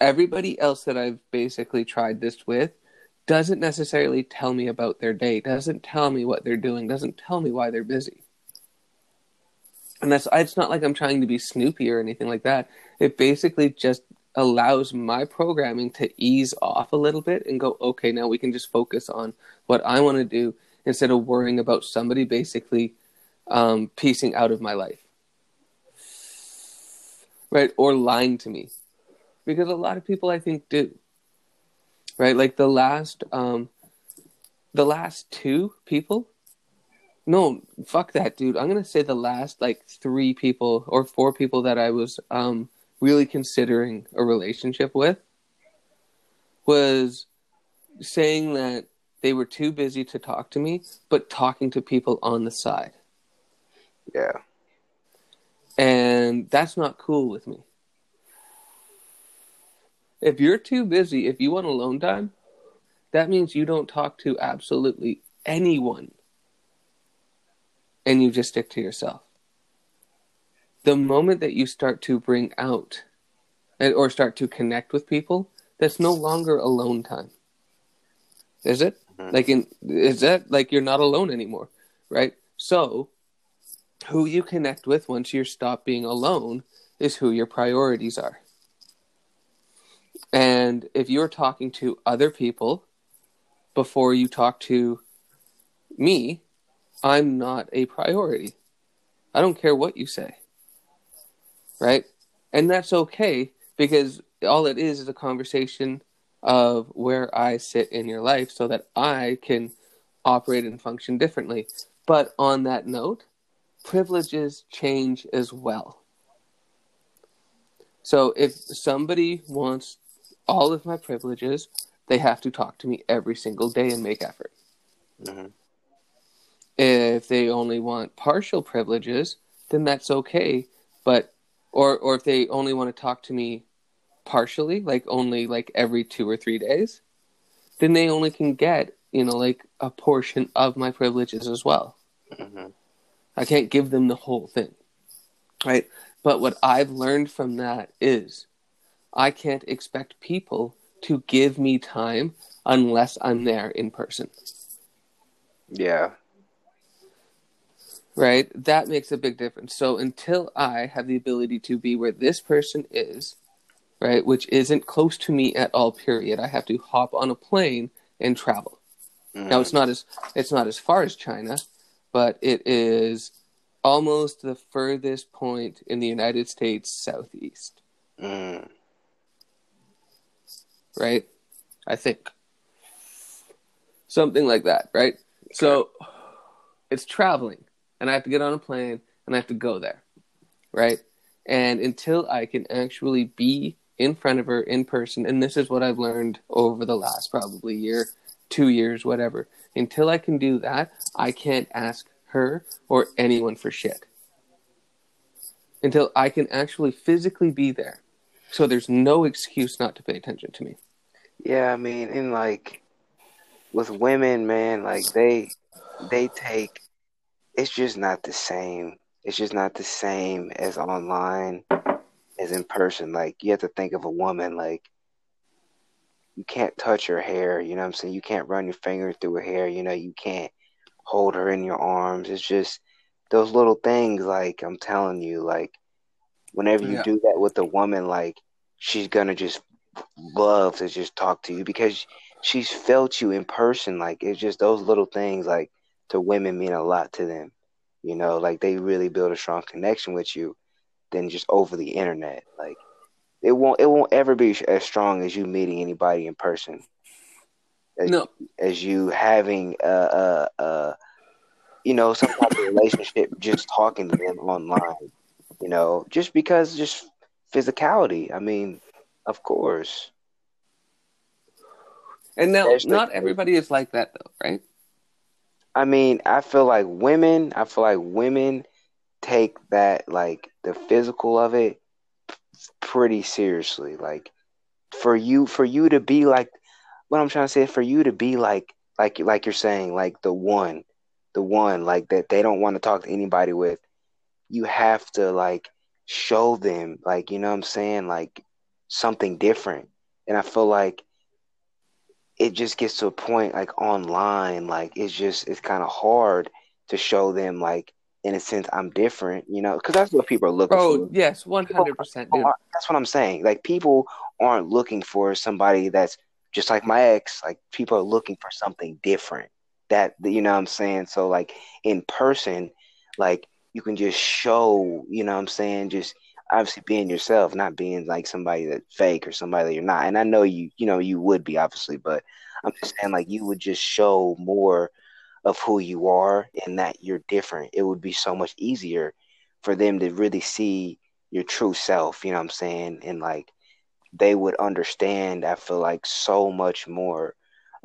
Everybody else that I've basically tried this with doesn't necessarily tell me about their day, doesn't tell me what they're doing, doesn't tell me why they're busy. And that's it's not like I'm trying to be snoopy or anything like that. It basically just allows my programming to ease off a little bit and go, okay, now we can just focus on what I want to do instead of worrying about somebody basically um, piecing out of my life. Right? Or lying to me. Because a lot of people I think do. Right? Like the last um the last two people no, fuck that, dude. I'm gonna say the last like three people or four people that I was um really considering a relationship with was saying that they were too busy to talk to me, but talking to people on the side. Yeah. And that's not cool with me. If you're too busy, if you want alone time, that means you don't talk to absolutely anyone and you just stick to yourself. The moment that you start to bring out or start to connect with people, that's no longer alone time. Is it? Mhm. Like in is that like you're not alone anymore, right? So who you connect with once you stop being alone is who your priorities are. And if you're talking to other people before you talk to me, I'm not a priority. I don't care what you say. Right? And that's okay because all it is is a conversation of where I sit in your life so that I can operate and function differently. But on that note, privileges change as well. So if somebody wants all of my privileges, they have to talk to me every single day and make effort. hmm If they only want partial privileges, then that's okay. But or or if they only want to talk to me partially, like only like every two or three days, then they only can get you know like a portion of my privileges as well. Mhm. I can't give them the whole thing, right? But what I've learned from that is I can't expect people to give me time unless I'm there in person, Yeah. right? That makes a big difference. So until I have the ability to be where this person is, right, which isn't close to me at all, period, I have to hop on a plane and travel. Now Mhm. it's not as it's not as far as China, but it is almost the furthest point in the United States southeast, Mm. Right? I think something like that, right? So it's traveling, and I have to get on a plane and I have to go there, right? And until I can actually be in front of her in person, and this is what I've learned over the last probably year, two years, whatever. Until I can do that, I can't ask her or anyone for shit. Until I can actually physically be there. So there's no excuse not to pay attention to me. Yeah, I mean, and like with women, man, like they they take it's just not the same. It's just not the same as online as in person. Like you have to think of a woman like you can't touch her hair, you know what I'm saying? You can't run your finger through her hair, you know, you can't hold her in your arms. It's just those little things like I'm telling you, like whenever you Yeah. do that with a woman, like she's gonna just love to just talk to you because she's felt you in person. Like it's just those little things like to women mean a lot to them. You know, like they really build a strong connection with you than just over the internet. Like it won't it won't ever be as strong as you meeting anybody in person. As, No, as you having a, a, a you know some type of relationship just talking to them online. You know, just because just physicality. I mean, of course. and now There's the- not everybody is like that though, right? I mean, I feel like women, I feel like women take that like the physical of it pretty seriously. Like for you for you to be like what I'm trying to say for you to be like like like you're saying like the one the one like that they don't want to talk to anybody with you have to like show them like you know what I'm saying like something different and I feel like it just gets to a point like online like it's just it's kind of hard to show them like in a sense I'm different you know because that's what people are looking Oh for yes, one hundred percent, dude. are- that's what I'm saying. Like people aren't looking for somebody that's just like my ex. Like people are looking for something different. That you know what I'm saying. So like in person, like you can just show. You know what I'm saying. Just obviously being yourself, not being like somebody that's fake or somebody that you're not. And I know you. You know you would be obviously, but I'm just saying like you would just show more of who you are and that you're different. It would be so much easier for them to really see your true self, you know what I'm saying? And like they would understand, I feel like so much more.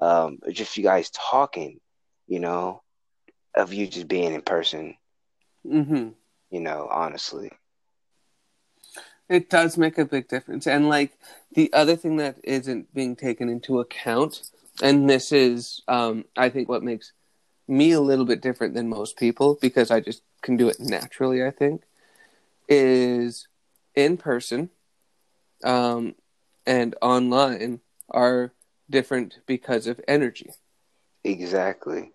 Um, just you guys talking, you know, of you just being in person, hmm you know, honestly. It does make a big difference. And like the other thing that isn't being taken into account, and this is, um, I think, what makes me a little bit different than most people because I just can do it naturally, I think, is in person um, and online are different because of energy, Exactly.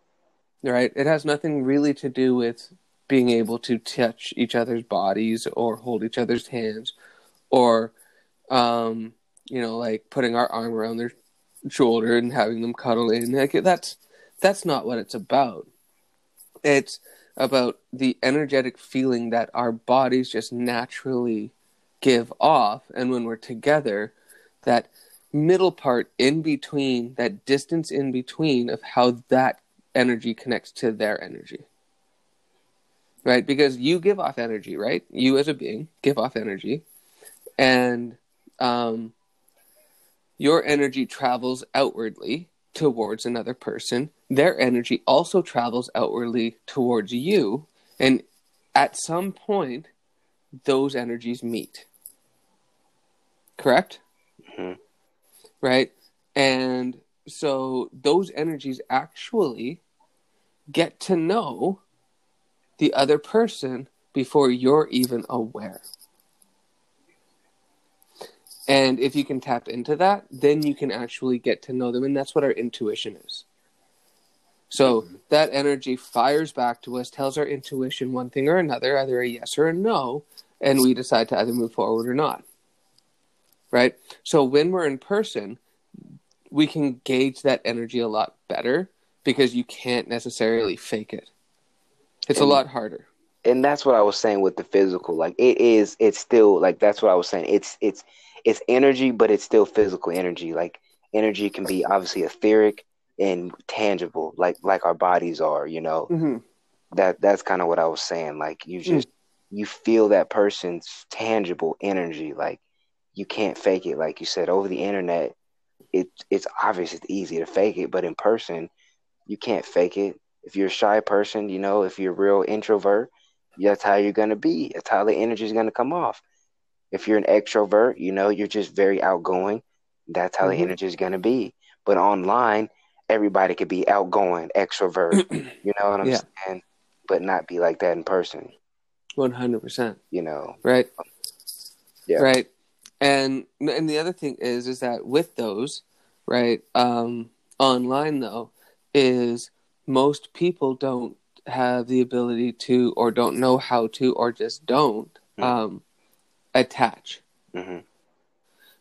right? It has nothing really to do with being able to touch each other's bodies or hold each other's hands or um, you know, like putting our arm around their shoulder and having them cuddle in. Like that's that's not what it's about. It's about the energetic feeling that our bodies just naturally give off, and when we're together, that middle part in between, that distance in between of how that energy connects to their energy. Right? Because you give off energy, right? You as a being give off energy. And um, your energy travels outwardly towards another person, their energy also travels outwardly towards you. And at some point, those energies meet. Correct? hmm Right? And so those energies actually get to know the other person before you're even aware. And if you can tap into that, then you can actually get to know them. And that's what our intuition is. So mm-hmm. that energy fires back to us, tells our intuition one thing or another, either a yes or a no, and we decide to either move forward or not. Right? So when we're in person, we can gauge that energy a lot better because you can't necessarily fake it. It's a lot harder. and that's what I was saying with the physical. Like it is, it's still like that's what I was saying. It's it's it's energy, but it's still physical energy. Like energy can be obviously etheric and tangible, like like our bodies are. You know Mm-hmm. that that's kind of what I was saying. Like you just you feel that person's tangible energy. Like you can't fake it. Like you said over the internet, it it's obvious it's easy to fake it, but in person, you can't fake it. If you're a shy person, you know, if you're a real introvert, that's how you're gonna be. That's how the energy is gonna come off. If you're an extrovert, you know, you're just very outgoing. That's how Mhm. the energy is gonna be. But online, everybody could be outgoing, extrovert. you know what I'm Yeah. saying? But not be like that in person. One hundred percent. You know. Right. Yeah. Right. And and the other thing is is that with those, right, um, online though, is most people don't have the ability to or don't know how to or just don't Mm. um attach. hmm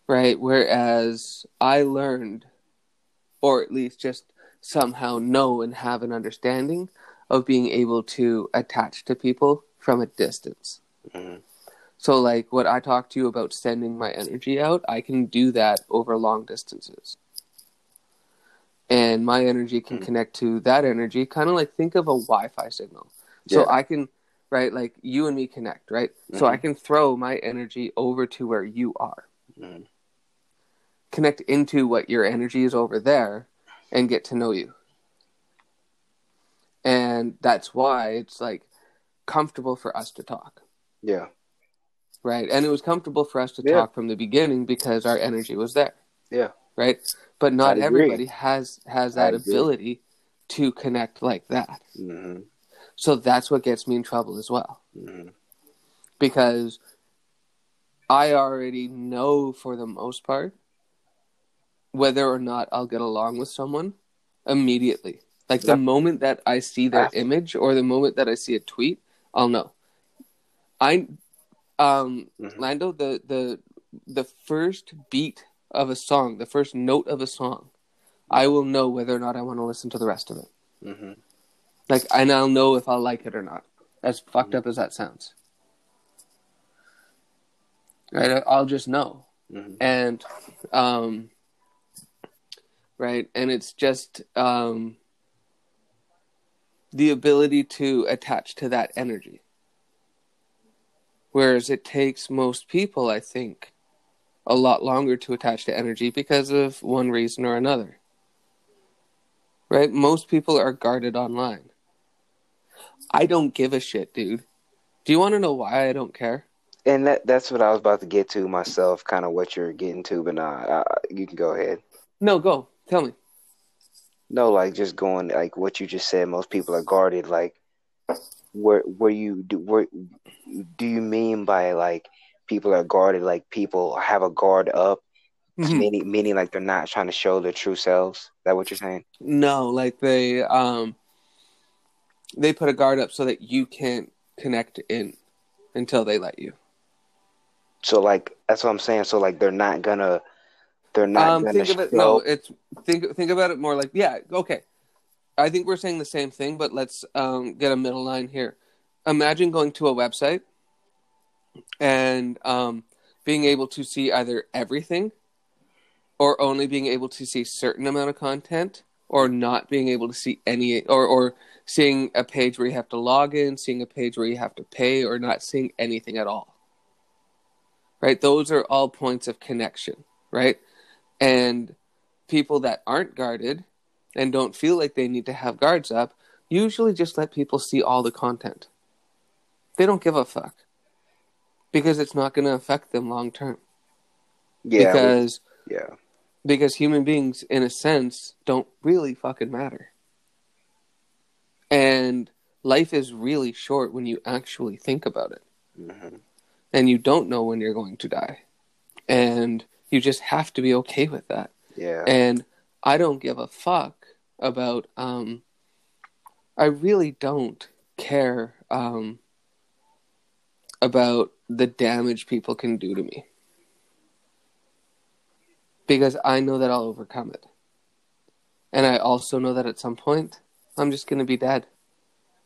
Right. Whereas I learned or at least just somehow know and have an understanding of being able to attach to people from a distance. hmm So, like what I talked to you about sending my energy out, I can do that over long distances. And my energy can Hmm. connect to that energy, kind of like think of a Wi Fi signal. So Yeah. I can, right, like you and me connect, right? So I can throw my energy over to where you are, Mhm. connect into what your energy is over there, and get to know you. And that's why it's like comfortable for us to talk. Yeah. right? And it was comfortable for us to Yeah. talk from the beginning because our energy was there, Yeah. right? But not everybody has has that ability to connect like that. hmm So that's what gets me in trouble as well hmm because I already know for the most part whether or not I'll get along with someone immediately. Like the moment that I see their Yeah. image or the moment that I see a tweet, I'll know. I um Mhm. Lando the the the first beat of a song, the first note of a song, I will know whether or not I want to listen to the rest of it. hmm Like and I'll know if I'll like it or not. As fucked up as that sounds. Right? I'll just know. hmm And um right, and it's just um the ability to attach to that energy. Whereas it takes most people, I think, a lot longer to attach to energy because of one reason or another. Right? Most people are guarded online. I don't give a shit, dude. Do you want to know why I don't care? And that that's what I was about to get to myself, kind of what you're getting to, but nah, uh, you can go ahead. No, go. Tell me. No, like just going like what you just said. Most people are guarded. Like, where where you do where do you mean by like people are guarded? Like people have a guard up, Mhm. meaning meaning like they're not trying to show their true selves. Is that what you're saying? No, like they um they put a guard up so that you can't connect in until they let you. So like that's what I'm saying. So like they're not gonna they're not um gonna think of it show. no, it's think think about it more like yeah, okay. I think we're saying the same thing, but let's um get a middle line here. Imagine going to a website and um being able to see either everything or only being able to see certain amount of content or not being able to see any or or seeing a page where you have to log in seeing a page where you have to pay or not seeing anything at all. Right? Those are all points of connection right? And people that aren't guarded and don't feel like they need to have guards up usually just let people see all the content. They don't give a fuck because it's not going to affect them long term. Yeah. because we- yeah. because human beings in a sense don't really fucking matter. And life is really short when you actually think about it. hmm And you don't know when you're going to die. And you just have to be okay with that. Yeah. and I don't give a fuck about um I really don't care um about the damage people can do to me. Because I know that I'll overcome it. And I also know that at some point I'm just going to be dead.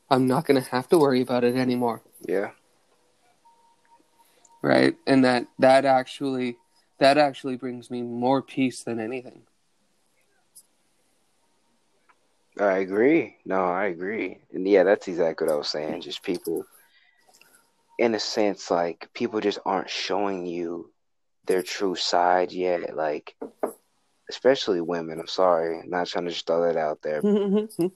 I'm not going to have to worry about it anymore yeah. right and that that actually that actually brings me more peace than anything I agree. No, I agree. And yeah, that's exactly what I was saying. Just people, in a sense, like people just aren't showing you their true side yet. Like, especially women. I'm sorry, I'm not trying to just throw that out there.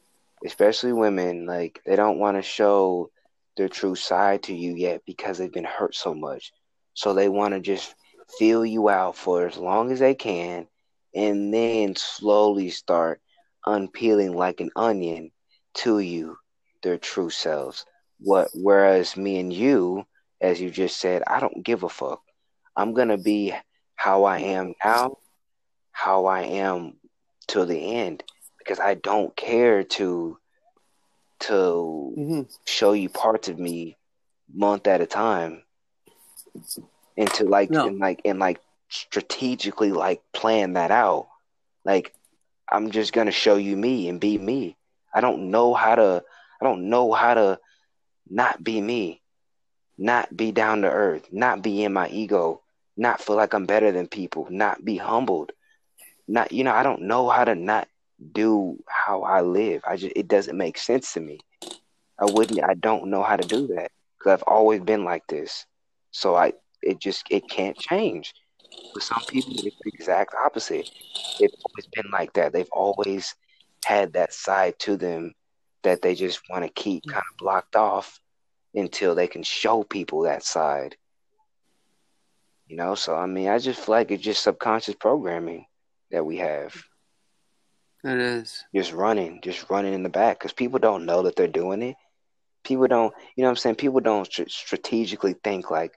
Especially women, like they don't want to show their true side to you yet because they've been hurt so much. So they want to just feel you out for as long as they can, and then slowly start unpeeling like an onion to you their true selves. What whereas me and you, as you just said, I don't give a fuck. I'm gonna be how I am now, how I am till the end, because I don't care to to Mhm. show you parts of me month at a time and to like No. and like and like strategically like plan that out like i'm just gonna show you me and be me i don't know how to i don't know how to not be me not be down to earth not be in my ego not feel like i'm better than people not be humbled. Not you know i don't know how to not do how i live. I just it doesn't make sense to me. I wouldn't i don't know how to do that because i've always been like this. So i it just it can't change. For some people it's the exact opposite. They've always been like that. They've always had that side to them that they just want to keep kind of blocked off until they can show people that side you know so i mean i just feel like it's just subconscious programming that we have it is just running, just running in the back because people don't know that they're doing it. People don't, you know what I'm saying? People don't str- strategically think like,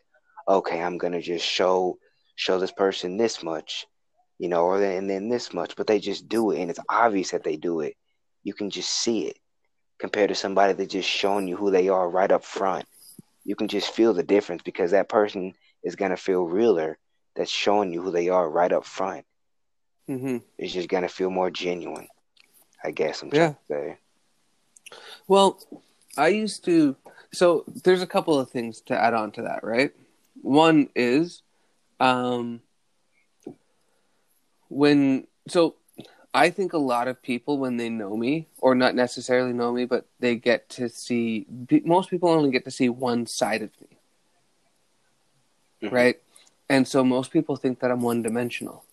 okay, I'm gonna just show show this person this much, you know, or then and then this much, but they just do it, and it's obvious that they do it. You can just see it compared to somebody that's just showing you who they are right up front. You can just feel the difference because that person is gonna feel realer. That's showing you who they are right up front. hmm It's just gonna feel more genuine. I guess I'm Yeah. trying to say. well i used to so there's a couple of things to add on to that right one is um when so i think a lot of people when they know me or not necessarily know me but they get to see most people only get to see one side of me. Mhm. right? And so most people think that i'm one dimensional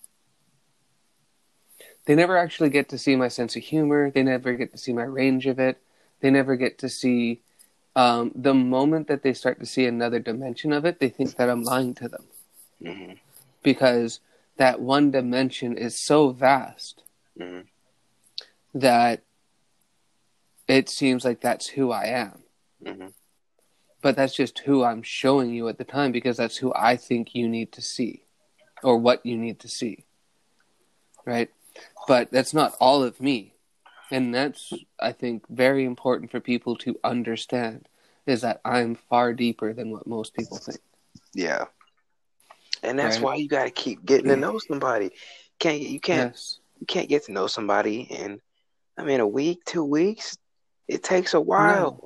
they never actually get to see my sense of humor. They never get to see my range of it. They never get to see um, the moment that they start to see another dimension of it they think that i'm lying to them. Hmm because that one dimension is so vast hmm that it seems like that's who I am. hmm But that's just who I'm showing you at the time because that's who I think you need to see or what you need to see. Right? But that's not all of me. And that's, I think, very important for people to understand is that I'm far deeper than what most people think. Yeah. And that's Right. why you gotta keep getting to know somebody. Can't you can't Yes. You can't get to know somebody in I mean a week, two weeks. It takes a while.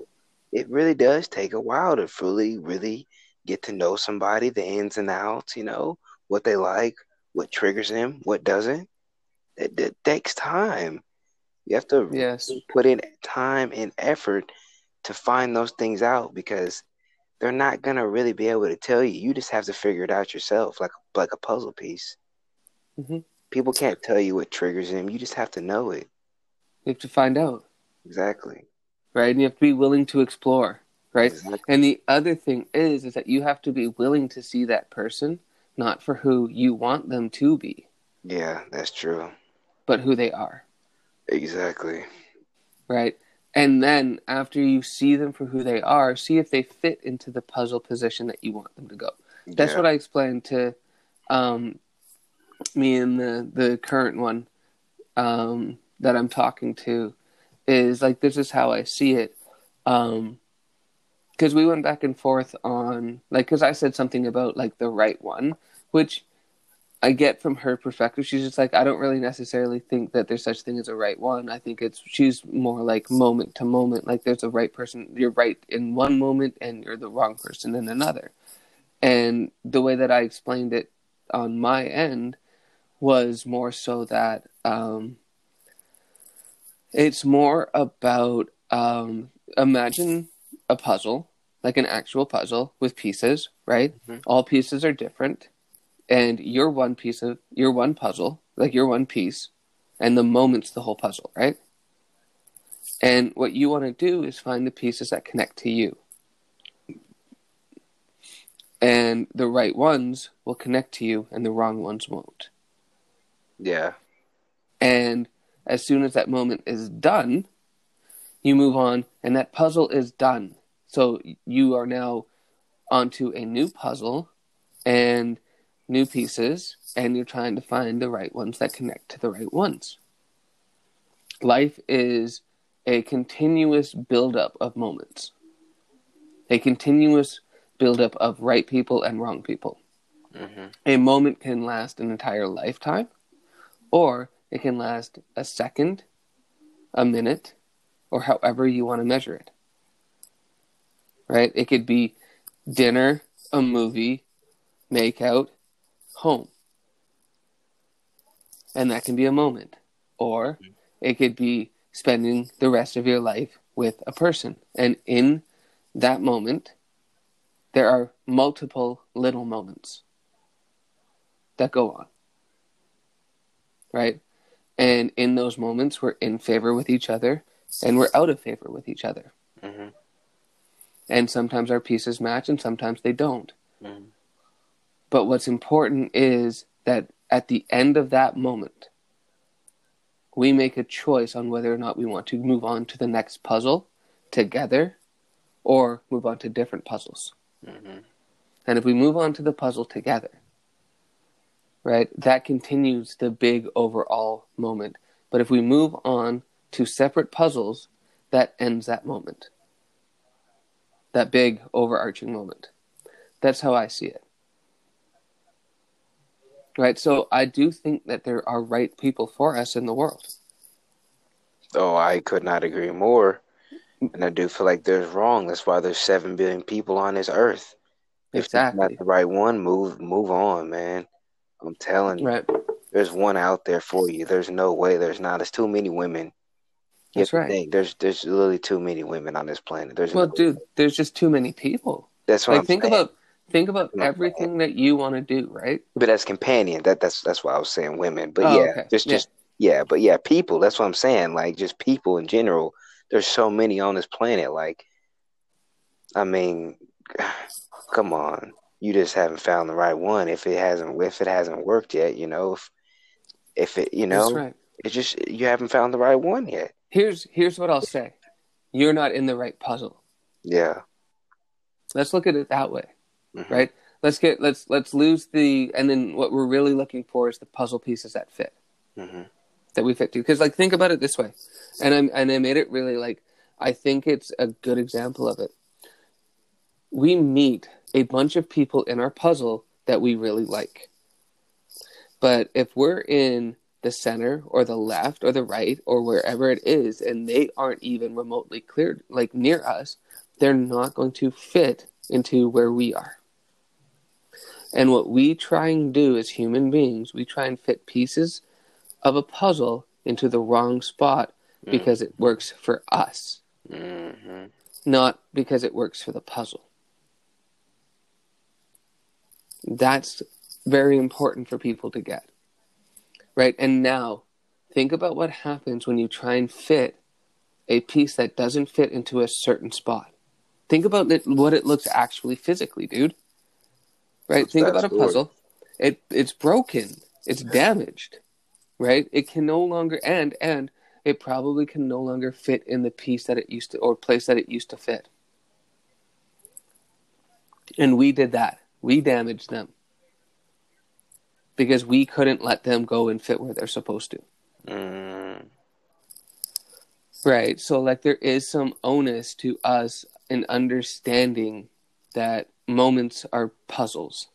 It really does take a while to fully, really get to know somebody, the ins and outs, you know, what they like, what triggers them, what doesn't. It, it takes time. You have to Yes. put in time and effort to find those things out because they're not gonna really be able to tell you. You just have to figure it out yourself, like like a puzzle piece. Mhm. People can't tell you what triggers them. You just have to know it. You have to find out, Exactly. right? And you have to be willing to explore, right? Exactly. And the other thing is, is that you have to be willing to see that person not for who you want them to be, Yeah, that's true. but who they are, Exactly. right? And then after you see them for who they are, see if they fit into the puzzle position that you want them to go. That's yeah. what I explained to um, me and the the current one um, that I'm talking to is like this is how I see it. Because we went back and forth on like because I said something about like the right one, which I get from her perspective. She's just like I don't really necessarily think that there's such thing as a right one. I think it's she's more like moment to moment. Like there's a right person. You're right in one moment, and you're the wrong person in another. And the way that I explained it on my end was more so that um, it's more about um, imagine a puzzle, like an actual puzzle with pieces, right? Mhm. All pieces are different, and you're one piece of you're one puzzle, like you're one piece, and the moment's the whole puzzle, right? And what you want to do is find the pieces that connect to you and the right ones will connect to you and the wrong ones won't Yeah. and as soon as that moment is done you move on and that puzzle is done. So you are now onto a new puzzle and new pieces and you're trying to find the right ones that connect to the right ones. Life is a continuous buildup of moments. A continuous buildup of right people and wrong people. Hmm a moment can last an entire lifetime, or it can last a second, a minute, or however you want to measure it. Right? It could be dinner, a movie, make out, home. And that can be a moment. Or it could be spending the rest of your life with a person. And in that moment, there are multiple little moments that go on. Right? And in those moments, we're in favor with each other and we're out of favor with each other. hmm And sometimes our pieces match and sometimes they don't. hmm But what's important is that at the end of that moment, we make a choice on whether or not we want to move on to the next puzzle together or move on to different puzzles. hmm And if we move on to the puzzle together, right, that continues the big overall moment. But if we move on to separate puzzles, that ends that moment. That big overarching moment. That's how I see it. Right, so I do think that there are right people for us in the world. Oh, I could not agree more. And I do feel like there's wrong. That's why there's seven billion people on this earth. If it's not the right one, move move on, man. I'm telling you, Right. there's one out there for you. There's no way there's not. There's too many women. You That's right. think, there's there's literally too many women on this planet. There's Well, no- dude, there's just too many people. that's what Like I'm think saying. about think about Yeah. everything that you want to do, right? But that's companion. That that's that's why I was saying women. But Oh, yeah, okay. just Yeah. just yeah, but yeah, people. That's what I'm saying. Like just people in general. There's so many on this planet. Like, I mean, come on. You just haven't found the right one. If it hasn't, if it hasn't worked yet, you know, if if it, you know, right. it's just you haven't found the right one yet. Here's here's what I'll say. You're not in the right puzzle. Yeah. Let's look at it that way, Mhm. right? Let's get let's let's lose the and then what we're really looking for is the puzzle pieces that fit hmm that we fit to. Because like think about it this way, and I'm and I made it really like I think it's a good example of it. We meet a bunch of people in our puzzle that we really like, but if we're in the center or the left or the right or wherever it is, and they aren't even remotely cleared like near us, they're not going to fit into where we are. And what we try and do as human beings, we try and fit pieces of a puzzle into the wrong spot because it works for us, hmm not because it works for the puzzle. That's very important for people to get. Right? And now, think about what happens when you try and fit a piece that doesn't fit into a certain spot. Think about it, what it looks actually physically, dude. Right? That's think about a puzzle. It it's broken. It's damaged. Right? It can no longer and and it probably can no longer fit in the piece that it used to or place that it used to fit. And we did that. We damaged them. Because we couldn't let them go and fit where they're supposed to. Mm, Right. So like there is some onus to us in understanding that moments are puzzles.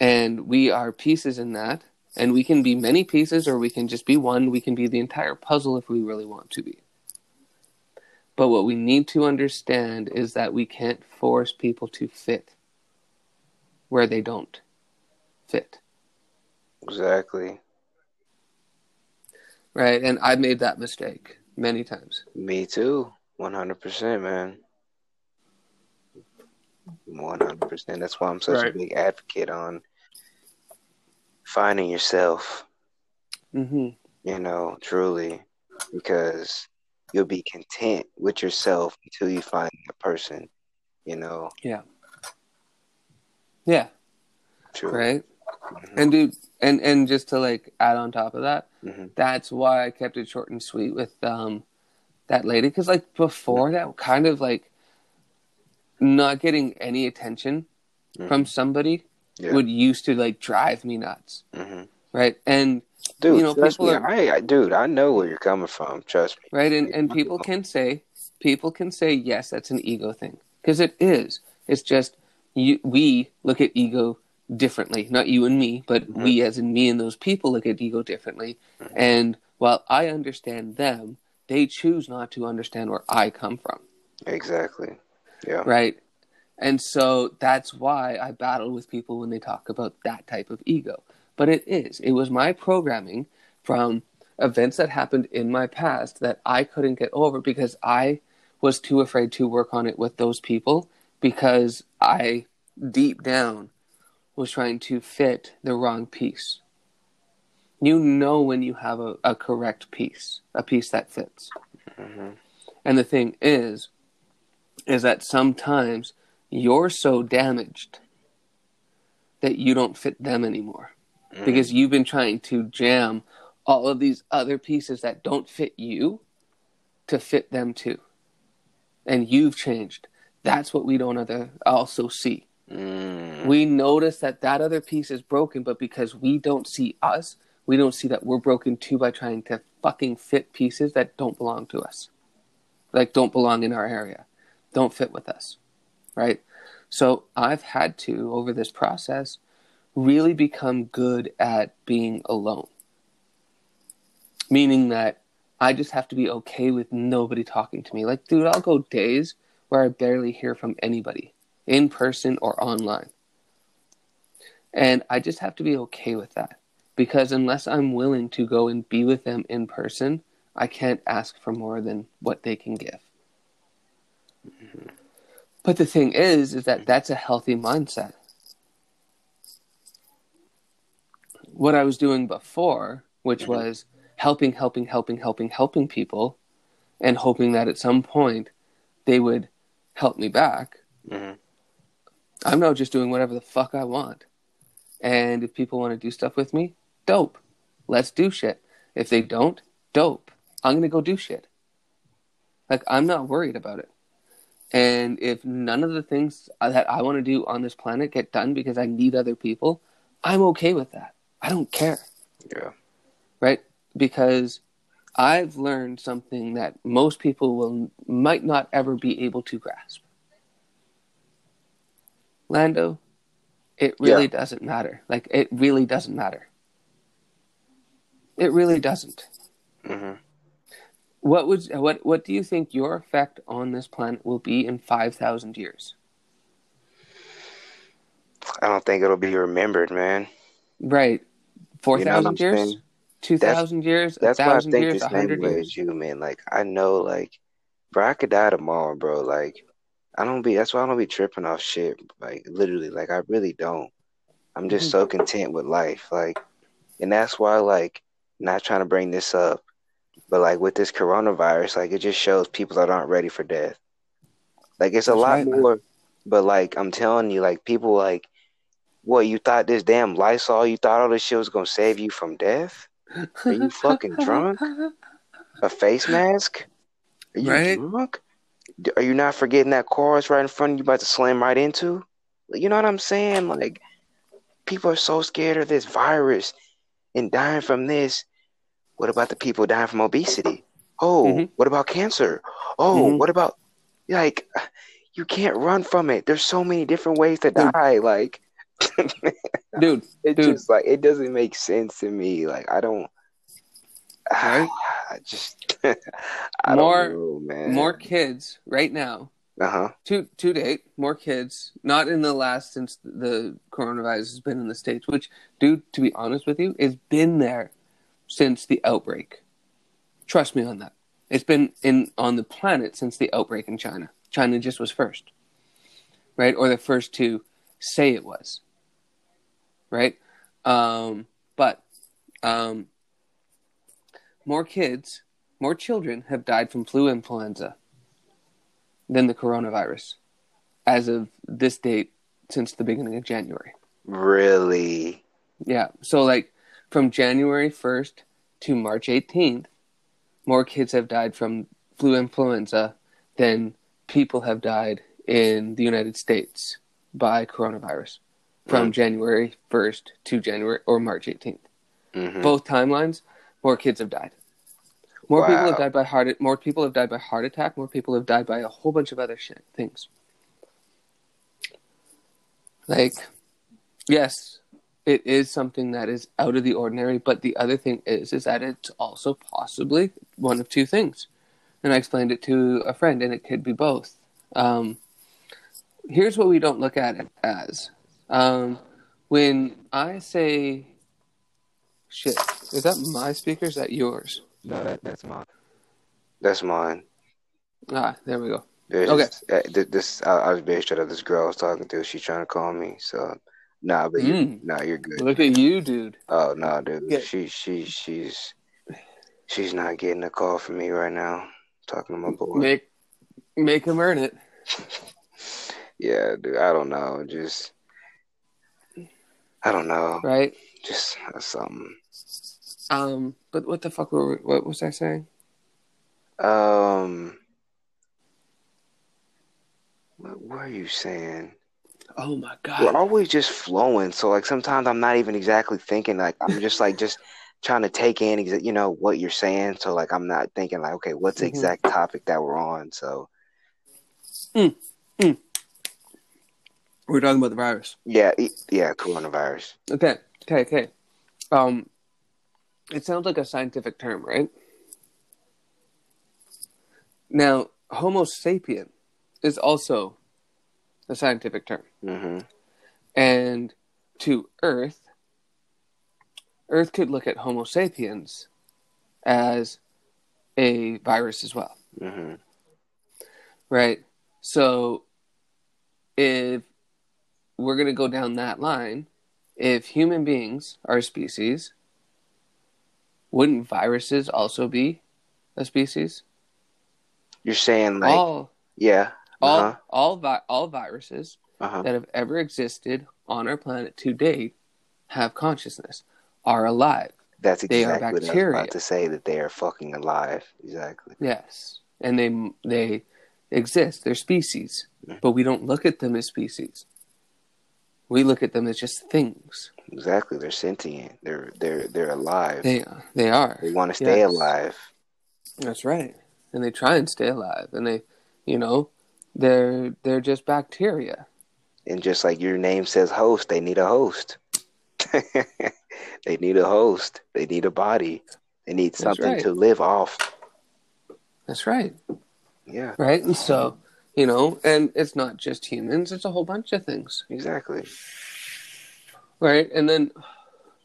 And we are pieces in that. And we can be many pieces or we can just be one. We can be the entire puzzle if we really want to be. But what we need to understand is that we can't force people to fit where they don't fit. exactly. Right. And I made that mistake many times. Me too. One hundred percent, man. One hundred percent. That's why I'm such Right. a big advocate on finding yourself. hmm You know, truly, because you'll be content with yourself until you find a person. You know, Yeah. Yeah. True. Right. Mhm. And dude, and and just to like add on top of that, Mhm. that's why I kept it short and sweet with um that lady because like before that, kind of like not getting any attention Mhm. from somebody Yeah. would used to like drive me nuts, hmm right? And Dude, You know, people me, are- I, I, dude, I know where you're coming from. Trust me. right, and and people can say people can say yes, that's an ego thing because it is. It's just you. We look at ego differently, not you and me, but Mhm. we as in me and those people look at ego differently. And while I understand them, they choose not to understand where I come from, Exactly. Yeah. right? And so that's why I battle with people when they talk about that type of ego. But it is. It was my programming from events that happened in my past that I couldn't get over because I was too afraid to work on it with those people because I deep down was trying to fit the wrong piece. You know when you have a, a correct piece, a piece that fits. hmm And the thing is, is that sometimes you're so damaged that you don't fit them anymore Mm-hmm. because you've been trying to jam all of these other pieces that don't fit you to fit them too. And you've changed. That's what we don't other also see. Mm, We notice that that other piece is broken, but because we don't see us, we don't see that we're broken too by trying to fucking fit pieces that don't belong to us. Like don't belong in our area. Don't fit with us. Right? So I've had to over this process really become good at being alone. Meaning that I just have to be okay with nobody talking to me. Like, dude, I'll go days where I barely hear from anybody in person or online. And I just have to be okay with that. Because unless I'm willing to go and be with them in person, I can't ask for more than what they can give. Mm-hmm. But the thing is, is that that's a healthy mindset. What I was doing before, which Mhm. was helping, helping, helping, helping, helping people, and hoping that at some point they would help me back, mhm. I'm now just doing whatever the fuck I want. And if people want to do stuff with me, dope. Let's do shit. If they don't, dope. I'm going to go do shit. Like, I'm not worried about it. And if none of the things that I want to do on this planet get done because I need other people, I'm okay with that. I don't care, Yeah. right? Because I've learned something that most people will might not ever be able to grasp. Lando, it really Yeah. doesn't matter. Like it really doesn't matter. It really doesn't. hmm What would what what do you think your effect on this planet will be in 5000 years? I don't think it'll be remembered, man. Right. You know 4000 years? 2000 years? That's why I 1000 think years? same 100 years? you, man. Like I know, like, bro, I could die tomorrow, bro. Like, I don't be. That's why I don't be tripping off shit. Like, literally, like I really don't. I'm just Mhm. so content with life, like, and that's why, like, not trying to bring this up, but like with this coronavirus, like it just shows people that aren't ready for death. Like it's a That's lot right, man. more, but like I'm telling you, like people like, what you thought this damn Lysol, you thought all this shit was gonna save you from death? Are you fucking drunk? A face mask? Are you Right. drunk? Are you not forgetting that car is right in front of you, about to slam right into? You know what I'm saying? Like, people are so scared of this virus and dying from this. What about the people dying from obesity? Oh, Mhm. what about cancer? Oh, Mhm. what about like you can't run from it. There's so many different ways to die. Like Dude, it Dude. just like it doesn't make sense to me. Like I don't Right? I just I More- know, more kids right now uh-huh. to to date, more kids, not in the last since the coronavirus has been in the states. Which, dude, to be honest with you, it's been there since the outbreak. Trust me on that. It's been in on the planet since the outbreak in China. China just was first, right, or the first to say it was, right. Um, but um, more kids, more children have died from flu influenza than the coronavirus as of this date since the beginning of January. Really? Yeah. So like from January 1st to March 18th, more kids have died from flu influenza than people have died in the United States by coronavirus from Mm. January 1st to January or March 18th. Mhm. Both timelines, more kids have died. More people have died by heart. More people have died by heart attack. More people have died by a whole bunch of other shit things. Like, yes, it is something that is out of the ordinary. But the other thing is, is that it's also possibly one of two things. And I explained it to a friend, and it could be both. Um, here's what we don't look at it as. Um, when I say shit, is that my speaker? Is that yours? No, that, that's mine. That's mine. Ah, there we go. There's Okay. just- uh, this I, I was very straight up. This girl I was talking to, she's trying to call me. So, nah, but you, Mm. nah, you're good. Look at you, dude. Oh no, dude, Yeah. she she she's she's not getting a call from me right now. Talking to my boy. Make make him earn it. Yeah, dude. I don't know. Just I don't know. Right? Just something. Um, but what the fuck were what was I saying? Um, what were you saying? Oh my god, We're always just flowing. So like sometimes I'm not even exactly thinking. Like I'm just like just trying to take in, exa- you know, what you're saying. So like I'm not thinking like, okay, what's the Mhm. exact topic that we're on? So We're talking about the virus. yeah, yeah, coronavirus. Okay, okay, okay. Um, it sounds like a scientific term, right? Now, Homo sapien is also a scientific term. hmm And to Earth, Earth could look at Homo sapiens as a virus as well, hmm right? So if we're going to go down that line, if human beings are a species, wouldn't viruses also be a species? You're saying like, all yeah, all uh-huh, all vi- all viruses uh-huh. that have ever existed on our planet to date have consciousness, are alive. That's exactly what I was about to say. That they are fucking alive. Exactly. Yes, and they they exist. They're species, Mhm. but we don't look at them as species. We look at them as just things. Exactly. They're sentient. They're they're they're alive. They they are. They want to stay Yes. alive. That's right. And they try and stay alive, and they, you know, they're they're just bacteria. And just like your name says host, they need a host. they need a host. They need a body. They need something right. to live off. That's right. Yeah, Right. And so, you know, and it's not just humans; it's a whole bunch of things. exactly. right? And then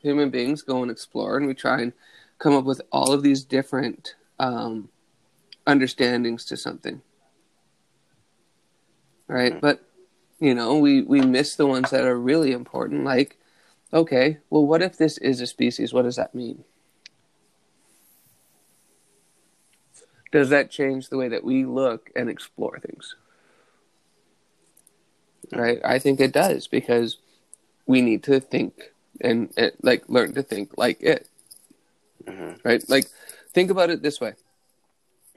human beings go and explore, and we try and come up with all of these different um, understandings to something, right? Mhm. But you know, we we miss the ones that are really important. Like, okay, well, what if this is a species? What does that mean? does that change the way that we look and explore things? Right? I think it does because we need to think and, and like learn to think like it. hmm Right? Like think about it this way.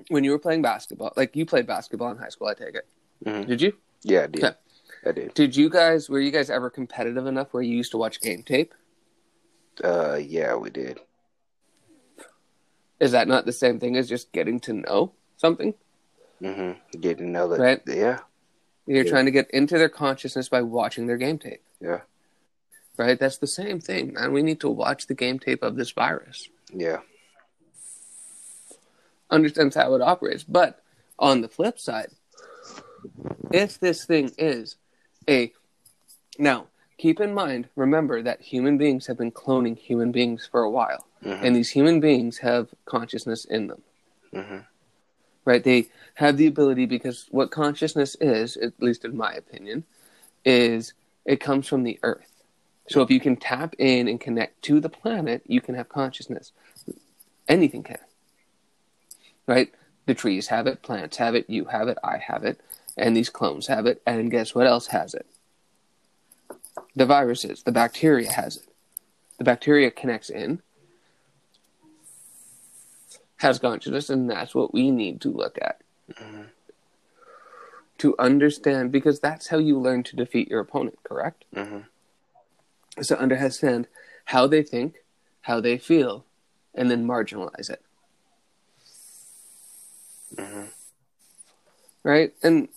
When you were playing basketball, like you played basketball in high school, I take it. hmm Did you? Yeah, I did. Okay. I did. Did you guys were you guys ever competitive enough where you used to watch game tape? Uh, yeah, we did. Is that not the same thing as just getting to know something? Mm-hmm. Get to know that. Right. Yeah. You're Yeah. trying to get into their consciousness by watching their game tape. Yeah. Right? That's the same thing, man. We need to watch the game tape of this virus. Yeah. Understands how it operates. But on the flip side, if this thing is a now keep in mind, remember that human beings have been cloning human beings for a while. hmm And these human beings have consciousness in them. hmm right? They have the ability because what consciousness is, at least in my opinion, is it comes from the earth. So if you can tap in and connect to the planet, you can have consciousness. Anything can. Right? The trees have it, plants have it, you have it, I have it, and these clones have it, and guess what else has it? The viruses, the bacteria has it. The bacteria connects in, has consciousness, and that's what we need to look at. Mhm. To understand, because that's how you learn to defeat your opponent, correct? hmm Is to understand how they think, how they feel, and then marginalize it, hmm right? And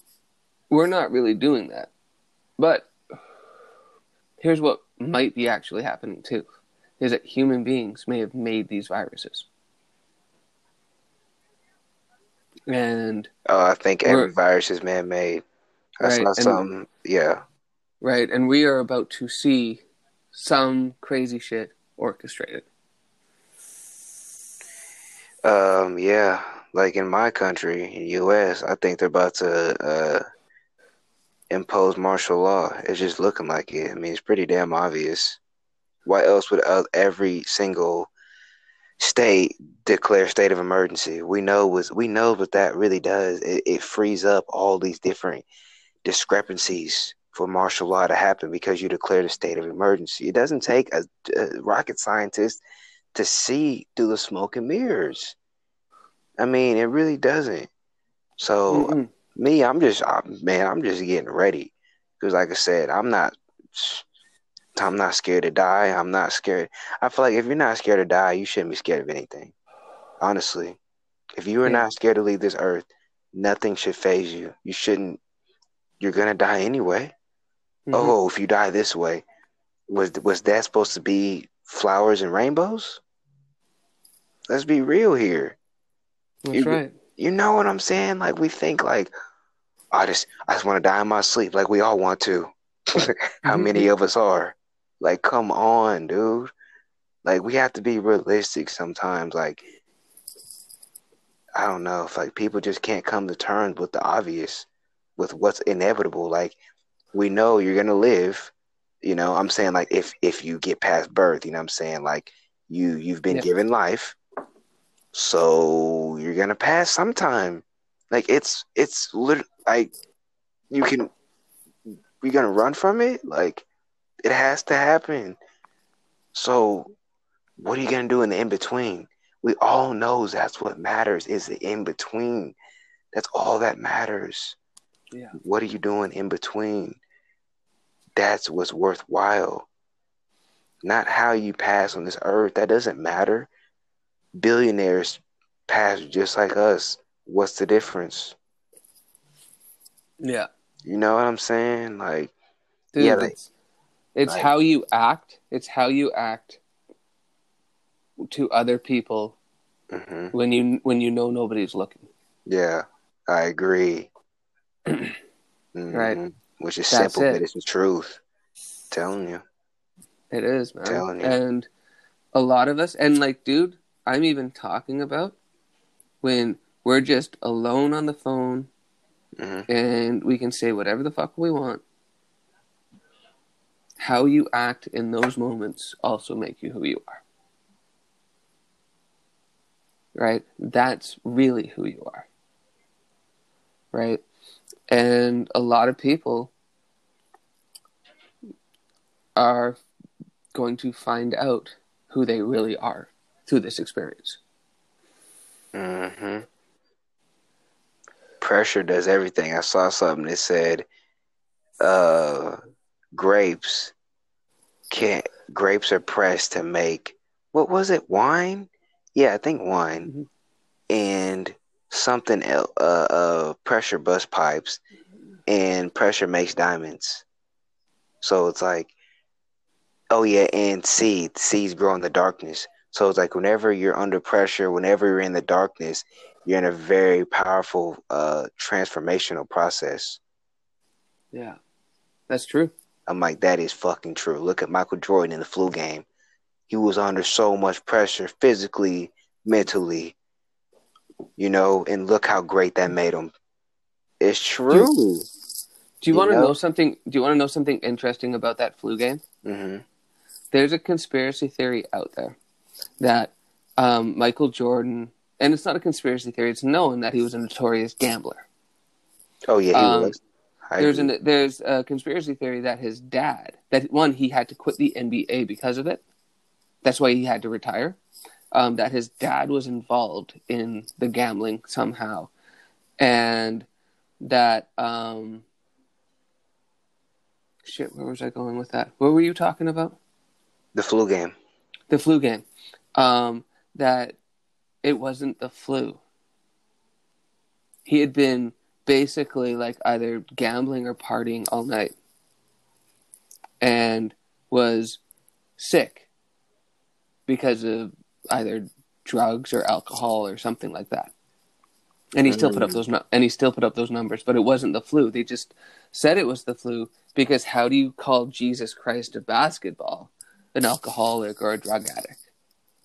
we're not really doing that. But here's what might be actually happening too is that human beings may have made these viruses. And Oh, I think every virus is man-made. I Right, saw something. Yeah. right, and we are about to see some crazy shit orchestrated. Um. Yeah. Like in my country, in U.S., I think they're about to uh impose martial law. It's just looking like it. I mean, it's pretty damn obvious. Why else would uh, every single state declare state of emergency? We know was we know what that really does. It, it frees up all these different discrepancies for martial law to happen because you declare a state of emergency. It doesn't take a, a rocket scientist to see through the smoke and mirrors. I mean, it really doesn't. So Mm-mm. me, I'm just I, man, I'm just getting ready because, like I said, I'm not. I'm not scared to die. I'm not scared. I feel like if you're not scared to die, you shouldn't be scared of anything. Honestly, if you are Yeah. not scared to leave this earth, nothing should phase you. You shouldn't. You're gonna die anyway. Mhm. Oh, if you die this way, was was that supposed to be flowers and rainbows? Let's be real here. that's you- right. You know what I'm saying? Like we think like I just I just want to die in my sleep, like we all want to. How Mhm. many of us are? Like, come on, dude. Like we have to be realistic sometimes. Like I don't know if like people just can't come to terms with the obvious, with what's inevitable. Like we know you're gonna live. You know, I'm saying like if if you get past birth, you know what I'm saying? Like you you've been Yeah. given life. So you're gonna pass sometime. Like it's it's lit like you can you're gonna run from it? Like it has to happen. So what are you gonna do in the in between? We all knows that's what matters is the in between. That's all that matters. Yeah. What are you doing in between? That's what's worthwhile. Not how you pass on this earth. That doesn't matter. Billionaires pass just like us. What's the difference? Yeah. You know what I'm saying? Like, Dude, Yeah, like- it's, like- how you act. It's how you act to other people mhm. when you when you know nobody's looking. yeah, I agree. Right. Mhm. Which is That's simple, it. but it's the truth. telling you. It is, man. Telling you. And a lot of us, and like, dude, I'm even talking about when we're just alone on the phone hmm and we can say whatever the fuck we want. How you act in those moments also make you who you are. right? That's really who you are, right? And a lot of people are going to find out who they really are through this experience. hmm Pressure does everything. I saw something that said, uh, grapes can't. Grapes are pressed to make what was it? Wine? Yeah, I think wine, Mhm. and something else. Uh, uh, pressure bust pipes, and pressure makes diamonds. So it's like, oh yeah, and seeds. Seeds grow in the darkness. So it's like whenever you're under pressure, whenever you're in the darkness, you're in a very powerful uh transformational process. Yeah, that's true. I'm like, that is fucking true. Look at Michael Jordan in the flu game. He was under so much pressure physically, mentally, you know, and look how great that made him. It's true. Do you, You want to know? know something? Do you want to know something interesting about that flu game? hmm There's a conspiracy theory out there that um, Michael Jordan, and it's not a conspiracy theory; it's known that he was a notorious gambler. Oh yeah, he Um, was. I there's agree. an there's a conspiracy theory that his dad that one he had to quit the NBA because of it. That's why he had to retire. Um, that his dad was involved in the gambling somehow, and that um, shit. Where was I going with that? What were you talking about? the flu game. The flu game. Um, that it wasn't the flu. He had been basically like either gambling or partying all night and was sick because of either drugs or alcohol or something like that. And he still put up those nu- and he still put up those numbers, but it wasn't the flu. They just said it was the flu because how do you call Jesus Christ a basketball, an alcoholic or a drug addict?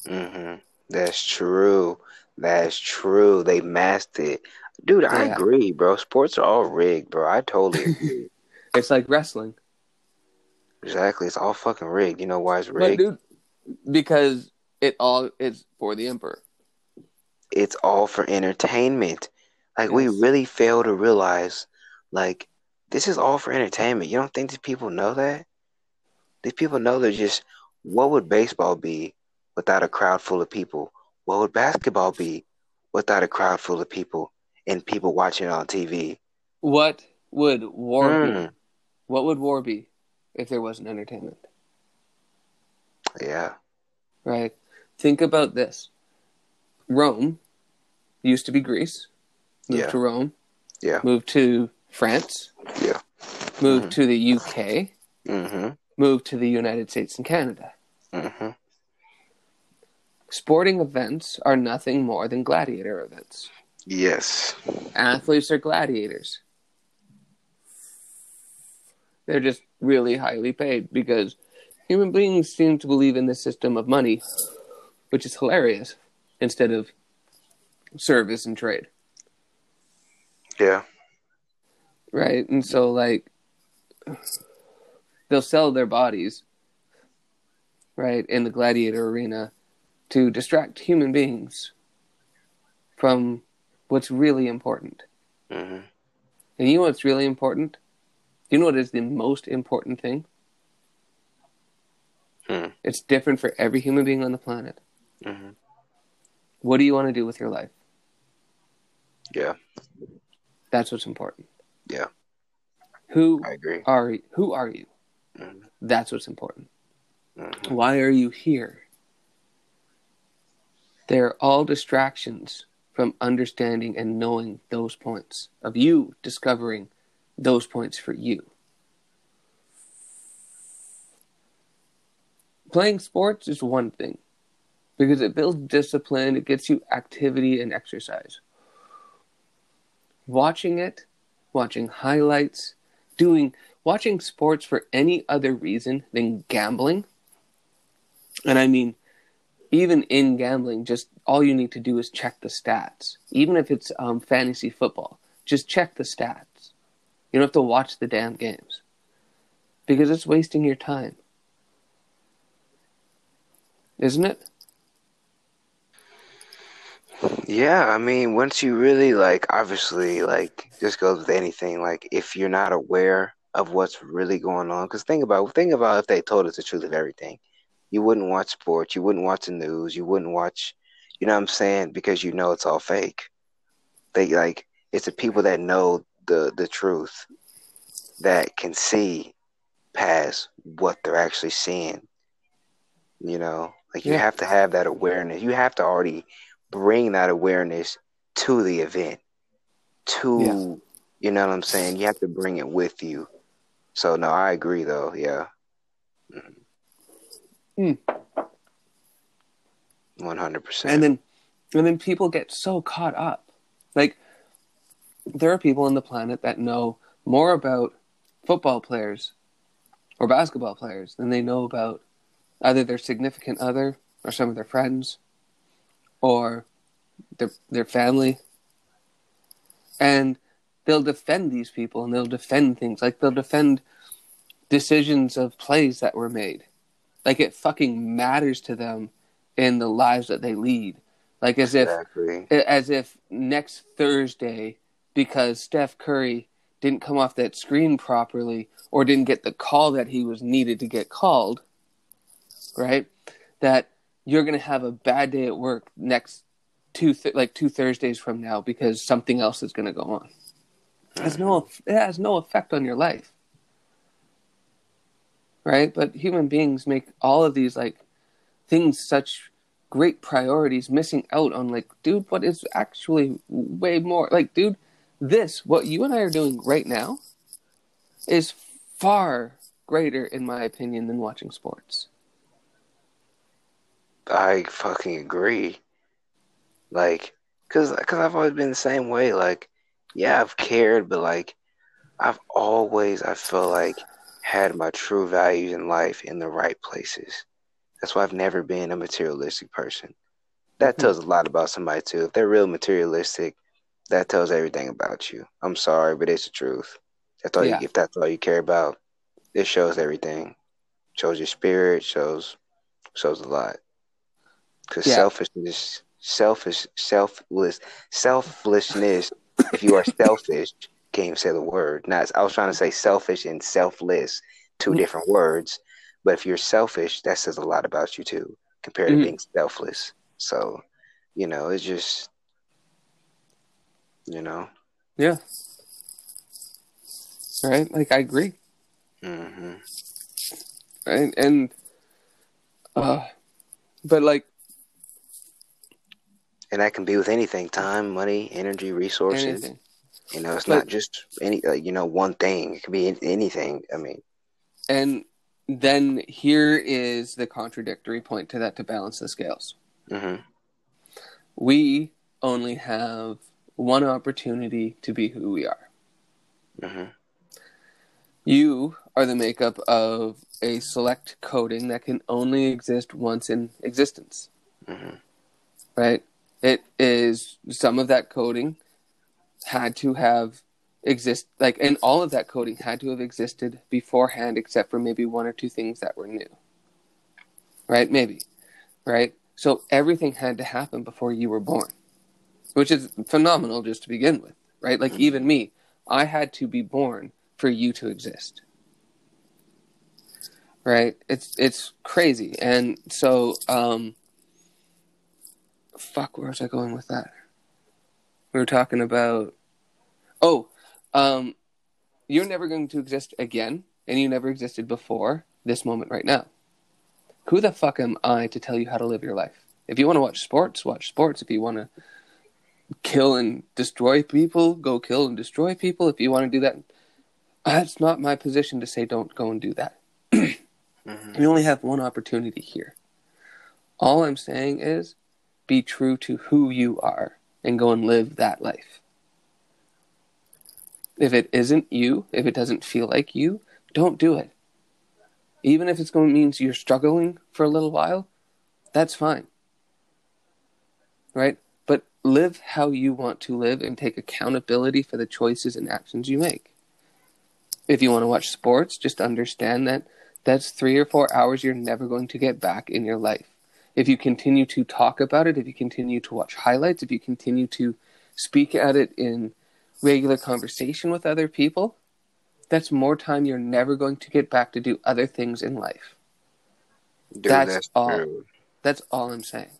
hmm That's true. That's true. They masked it. Dude, I Yeah. agree, bro. Sports are all rigged, bro. I totally agree. It's like wrestling. exactly. It's all fucking rigged. You know why it's But rigged? dude, because it all is for the emperor. it's all for entertainment. Like we really fail to realize, like this is all for entertainment. You don't think these people know that? These people know they're just. What would baseball be without a crowd full of people? What would basketball be without a crowd full of people and people watching it on TV? What would war be? Mm, What would war be if there wasn't entertainment? yeah. Right? Think about this. Rome used to be Greece, moved Yeah. to Rome, Yeah. moved to France, Yeah. moved Mhm. to the UK, Mm-hmm. moved to the United States and Canada. Mm-hmm. Sporting events are nothing more than gladiator events. Yes. Athletes are gladiators. They're just really highly paid because human beings seem to believe in the system of money, which is hilarious, instead of service and trade. Yeah. Right? And so, like, they'll sell their bodies, right, in the gladiator arena to distract human beings from what's really important. Mm-hmm. And you know what's really important? You know what is the most important thing? Hmm. It's different for every human being on the planet. Mm-hmm. What do you want to do with your life? Yeah. That's what's important. Yeah. Who I agree. are who are you? Mhm. That's what's important. Mhm. Why are you here? They're all distractions from understanding and knowing those points, of you discovering those points for you. Playing sports is one thing because it builds discipline, it gets you activity and exercise. Watching it, watching highlights, doing watching sports for any other reason than gambling. And I mean, even in gambling, just all you need to do is check the stats. Even if it's um, fantasy football, just check the stats. You don't have to watch the damn games because it's wasting your time, isn't it? Yeah, I mean, once you really like, obviously, like, this goes with anything. Like, if you're not aware of what's really going on, because think about, think about if they told us the truth of everything, you wouldn't watch sports, you wouldn't watch the news, you wouldn't watch, you know what I'm saying? Because you know it's all fake. They like, it's the people that know the the truth that can see past what they're actually seeing. You know, like you Yeah. have to have that awareness. You have to already bring that awareness to the event. To Yeah. you know what I'm saying? You have to bring it with you. So no, I agree though. Yeah. Hmm. Hmm. One hundred percent. and then and then people get so caught up. Like there are people on the planet that know more about football players or basketball players than they know about either their significant other or some of their friends or their their family. And they'll defend these people and they'll defend things. Like they'll defend decisions of plays that were made like it fucking matters to them in the lives that they lead like as if as if next Thursday, because Steph Curry didn't come off that screen properly or didn't get the call that he was needed to get called, right? That you're going to have a bad day at work next two th- like two Thursdays from now because something else is going to go on. It has no it has no effect on your life. Right? But human beings make all of these like things such great priorities missing out on like dude what is actually way more like dude this what you and I are doing right now is far greater in my opinion than watching sports. I fucking agree. Like, cause, cause I've always been the same way. Like, yeah, I've cared, but like, I've always, I feel like, had my true values in life in the right places. That's why I've never been a materialistic person. That Mhm. tells a lot about somebody too. If they're real materialistic, that tells everything about you. I'm sorry, but it's the truth. That's all Yeah. you, if that's all you care about, it shows everything. Shows your spirit, shows shows a lot. Because Yeah. selfishness, selfish, selfless, selflessness. if you are selfish, can't even say the word. Not, I was trying to say selfish and selfless, two Mhm. different words. But if you're selfish, that says a lot about you too, compared Mhm. to being selfless. So, you know, it's just, you know, Yeah. Right? Like I agree. hmm Right? And uh but like and that can be with anything: time, money, energy, resources. anything. You know, it's not just any, uh, you know, one thing. It could be anything. I mean, And then here is the contradictory point to that to balance the scales. hmm We only have one opportunity to be who we are. hmm You are the makeup of a select coding that can only exist once in existence, hmm right? It is some of that coding had to have exist like and all of that coding had to have existed beforehand except for maybe one or two things that were new. Right? Maybe. Right? So everything had to happen before you were born. Which is phenomenal just to begin with, right? Like even me, I had to be born for you to exist. Right? It's it's crazy. And so um fuck where was I going with that? We were talking about Oh, um you're never going to exist again and you never existed before this moment right now. Who the fuck am I to tell you how to live your life? If you want to watch sports, watch sports. If you want to kill and destroy people, go kill and destroy people. If you want to do that, that's not my position to say don't go and do that. hmm You only have one opportunity here. All I'm saying is be true to who you are and go and live that life. If it isn't you, if it doesn't feel like you, don't do it. Even if it's going to means you're struggling for a little while, that's fine. Right? But live how you want to live and take accountability for the choices and actions you make. If you want to watch sports, just understand that that's three or four hours you're never going to get back in your life. If you continue to talk about it, if you continue to watch highlights, if you continue to speak at it in regular conversation with other people, that's more time you're never going to get back to do other things in life. Dude, that's, that's all. true. That's all I'm saying.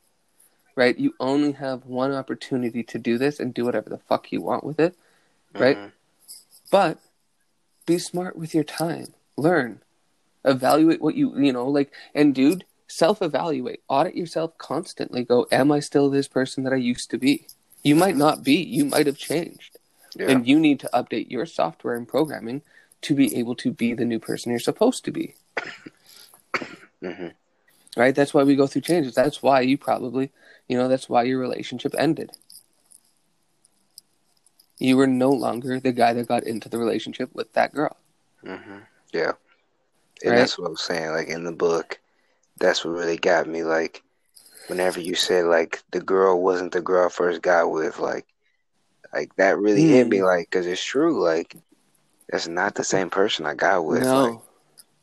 Right? You only have one opportunity to do this and do whatever the fuck you want with it. Right? Mhm. But be smart with your time. Learn. Evaluate what you, you know, like, and dude, self evaluate. Audit yourself constantly. Go, am I still this person that I used to be? You might not be. You might have changed. Yeah. And you need to update your software and programming to be able to be the new person you're supposed to be. hmm Right? That's why we go through changes. That's why you probably, you know, that's why your relationship ended. You were no longer the guy that got into the relationship with that girl. hmm Yeah. And Right. that's what I'm saying. Like in the book, that's what really got me. Like, whenever you said like the girl wasn't the girl I first got with, like, like that really hit me. Mm. Like, cause it's true. Like, that's not the same person I got with. no. Like,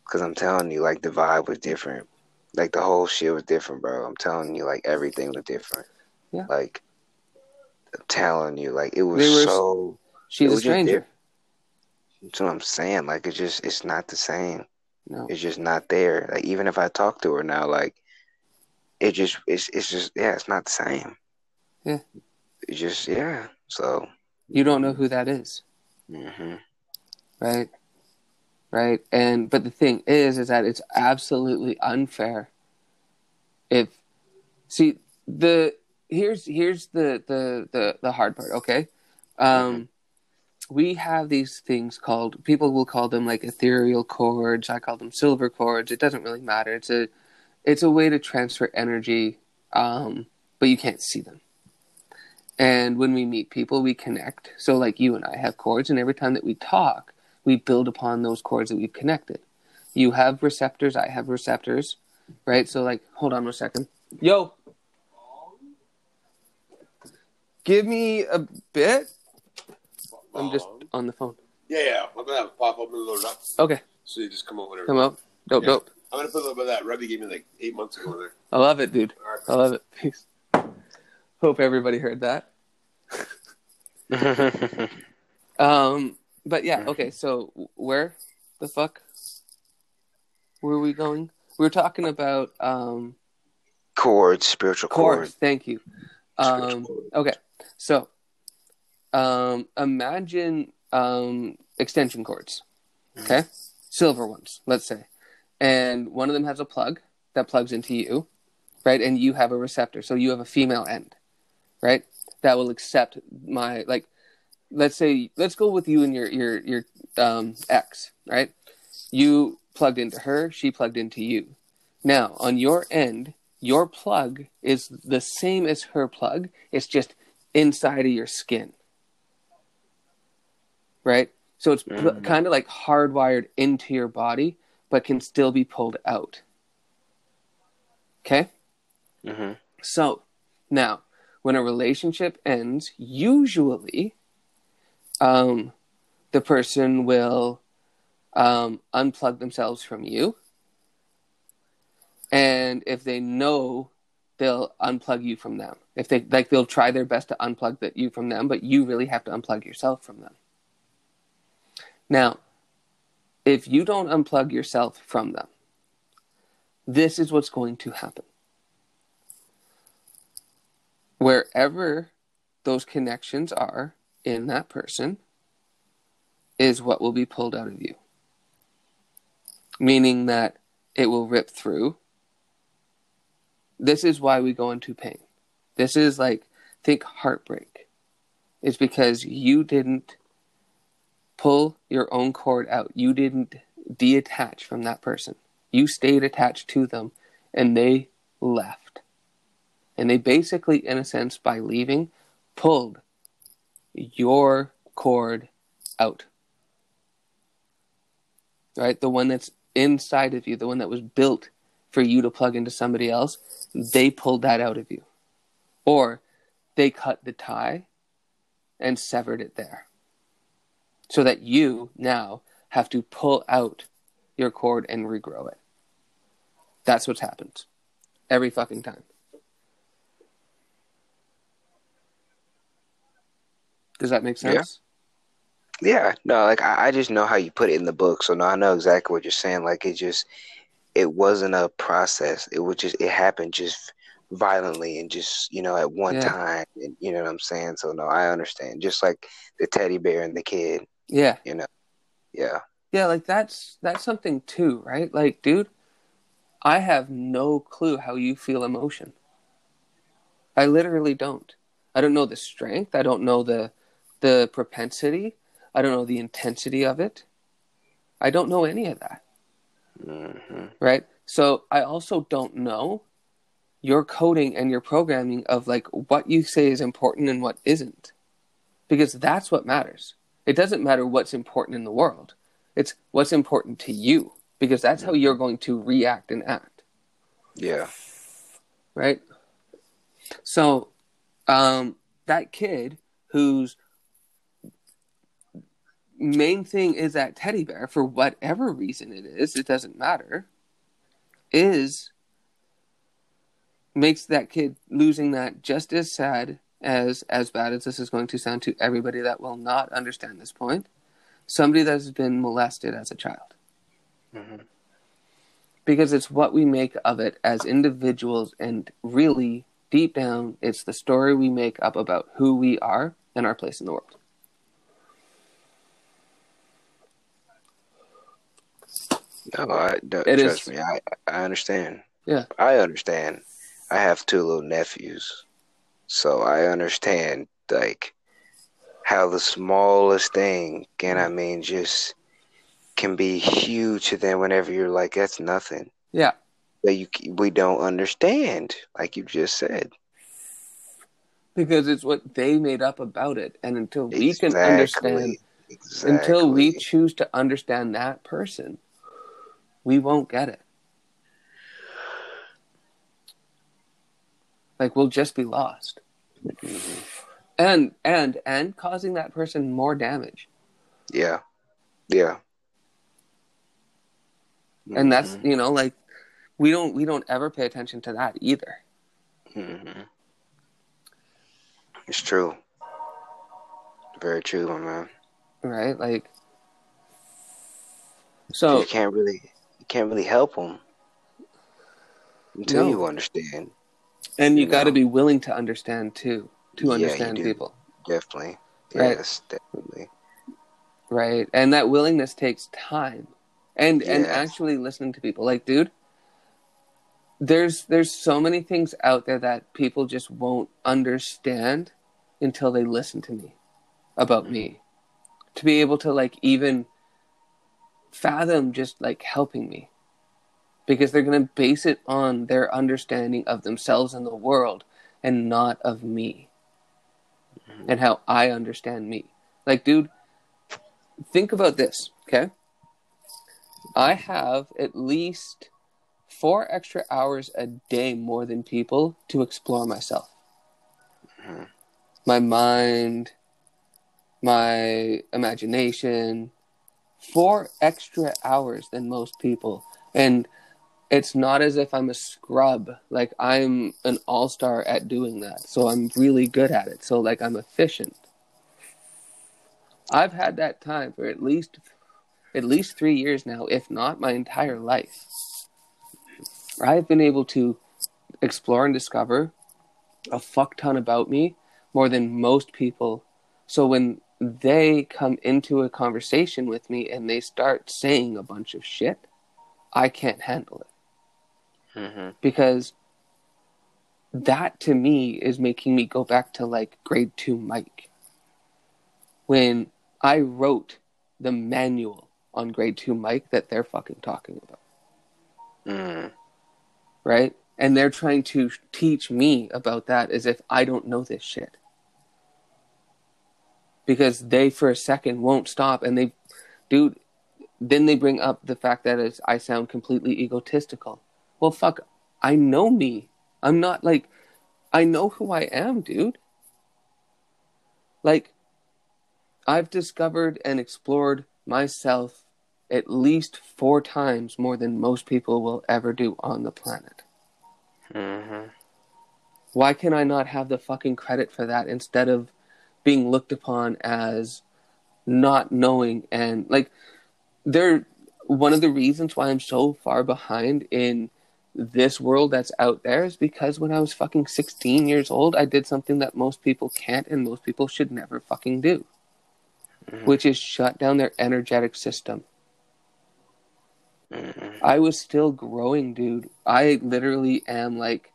cause I'm telling you, like the vibe was different. Like the whole shit was different, bro. I'm telling you, like everything was different. Yeah. Like, I'm telling you, like it was were- so. She's a was just stranger. That's what I'm saying. Like it's just, it's not the same. No. It's just not there. Like even if I talk to her now, like it just it's it's just yeah, it's not the same. Yeah. It's just yeah. So You don't know who that is. Mm-hmm. right right and but the thing is is that it's absolutely unfair if see the here's here's the the the, the hard part okay um we have these things called people will call them like ethereal cords i call them silver cords it doesn't really matter it's a it's a way to transfer energy um but you can't see them and when we meet people we connect so like you and i have cords and every time that we talk we build upon those cords that we've connected. You have receptors, I have receptors, right? So, like, hold on one second. Yo, give me a bit. I'm just Um, on the phone. Yeah, yeah. I'm gonna have it pop up and load it up. Okay, So you just come out whenever. come up. Dope, Yeah. dope. I'm gonna put a little bit of that rub you gave me like eight months ago there. I love it, dude. All right. I love it. Peace. Hope everybody heard that. Um, but yeah, okay. So where the fuck were we going? We were talking about um cords, spiritual cords. cords. Thank you. Um, okay, so um, imagine um, extension cords. Okay, silver ones, let's say, and one of them has a plug that plugs into you, right? And you have a receptor, so you have a female end, right? That will accept my like. Let's say, let's go with you and your your your um, ex, right? You plugged into her, she plugged into you. Now, on your end, your plug is the same as her plug. It's just inside of your skin. Right? So it's Mhm. kind of like hardwired into your body, but can still be pulled out. Okay? hmm So now, when a relationship ends, usually um, the person will um, unplug themselves from you. And if they know, they'll unplug you from them. If they like, they'll try their best to unplug that you from them, but you really have to unplug yourself from them. Now, if you don't unplug yourself from them, this is what's going to happen wherever those connections are in that person is what will be pulled out of you. Meaning that it will rip through. This is why we go into pain. This is like, think heartbreak. It's because you didn't pull your own cord out. You didn't detach from that person. You stayed attached to them and they left. And they basically, in a sense, by leaving, pulled your cord out. Right? The one that's inside of you, the one that was built for you to plug into somebody else, they pulled that out of you. Or they cut the tie and severed it there. So that you now have to pull out your cord and regrow it. That's what's happened. every fucking time. Does that make sense? Yeah, yeah. no, like I, I just know how you put it in the book, so no, I know exactly what you're saying. Like it just, it wasn't a process. It was just, it happened just violently and just, you know, at one Yeah. time. And you know what I'm saying? So no, I understand. Just like the teddy bear and the kid, Yeah. you know. Yeah, Yeah, like that's that's something too, right? Like, dude, I have no clue how you feel emotion. I literally don't. I don't know the strength. I don't know the the propensity. I don't know the intensity of it. I don't know any of that, hmm right? So I also don't know your coding and your programming of like what you say is important and what isn't. Because that's what matters. It doesn't matter what's important in the world. It's what's important to you because that's how you're going to react and act, yeah, right? So, um, that kid whose main thing is that teddy bear for whatever reason it is, it doesn't matter, is makes that kid losing that just as sad as as bad as this is going to sound to everybody that will not understand this point. Somebody that has been molested as a child. Mhm. Because it's what we make of it as individuals, and really, deep down, it's the story we make up about who we are and our place in the world. no, I don't, It trust is- me. I I understand. Yeah. I understand. I have two little nephews, so I understand like how the smallest thing can I mean just can be huge to them whenever you're like that's nothing. Yeah. But you we don't understand, like you just said. Because it's what they made up about it. And until we can understand Exactly. until we choose to understand that person, we won't get it. Like we'll just be lost. And and and causing that person more damage. Yeah. Yeah. And that's Mhm. you know, like we don't we don't ever pay attention to that either. Mhm. It's true. Very true, my man. Right? Like so you can't really, you can't really help them until No. you understand. And you you got to be willing to understand too to understand do. people. Definitely. Right. Yes, definitely. right and that willingness takes time and and actually listening to people like dude there's there's so many things out there that people just won't understand until they listen to me about me to be able to like even fathom just like helping me because they're going to base it on their understanding of themselves and the world and not of me and how I understand me. Like, dude, think about this, okay? I have at least four extra hours a day more than people to explore myself. Mhm. My mind, my imagination, four extra hours than most people. And it's not as if I'm a scrub. Like I'm an all-star at doing that. So I'm really good at it. So like I'm efficient. I've had that time for at least at least 3 years now, if not my entire life. I've been able to explore and discover a fuck ton about me more than most people. So when they come into a conversation with me and they start saying a bunch of shit, I can't handle it hmm because that to me is making me go back to like grade two Mike. When I wrote the manual on grade two Mike that they're fucking talking about, Mm. right? And they're trying to teach me about that as if I don't know this shit. Because they, for a second, won't stop. And they, dude, then they bring up the fact that it's, I sound completely egotistical. Well, fuck, I know me. I'm not like, I know who I am, dude. Like, I've discovered and explored myself at least four times more than most people will ever do on the planet. hmm Why can I not have the fucking credit for that instead of being looked upon as not knowing and like they're one of the reasons why I'm so far behind in this world that's out there is because when I was fucking 16 years old, I did something that most people can't and most people should never fucking do, Mhm. which is shut down their energetic system. hmm I was still growing, dude. I literally am like,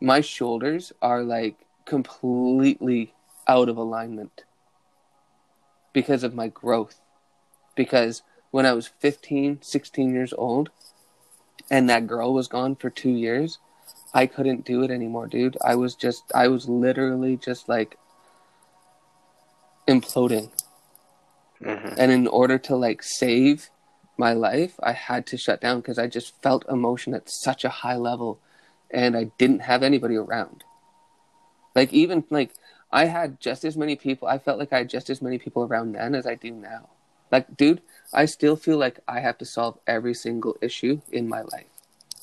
my shoulders are like completely out of alignment because of my growth. Because when I was 15, 16 years old, and that girl was gone for two years, I couldn't do it anymore, dude. I was just, I was literally just like imploding. hmm And in order to like save my life, I had to shut down because I just felt emotion at such a high level and I didn't have anybody around. Like, even like, I had just as many people, I felt like I had just as many people around then as I do now. Like, dude, I still feel like I have to solve every single issue in my life.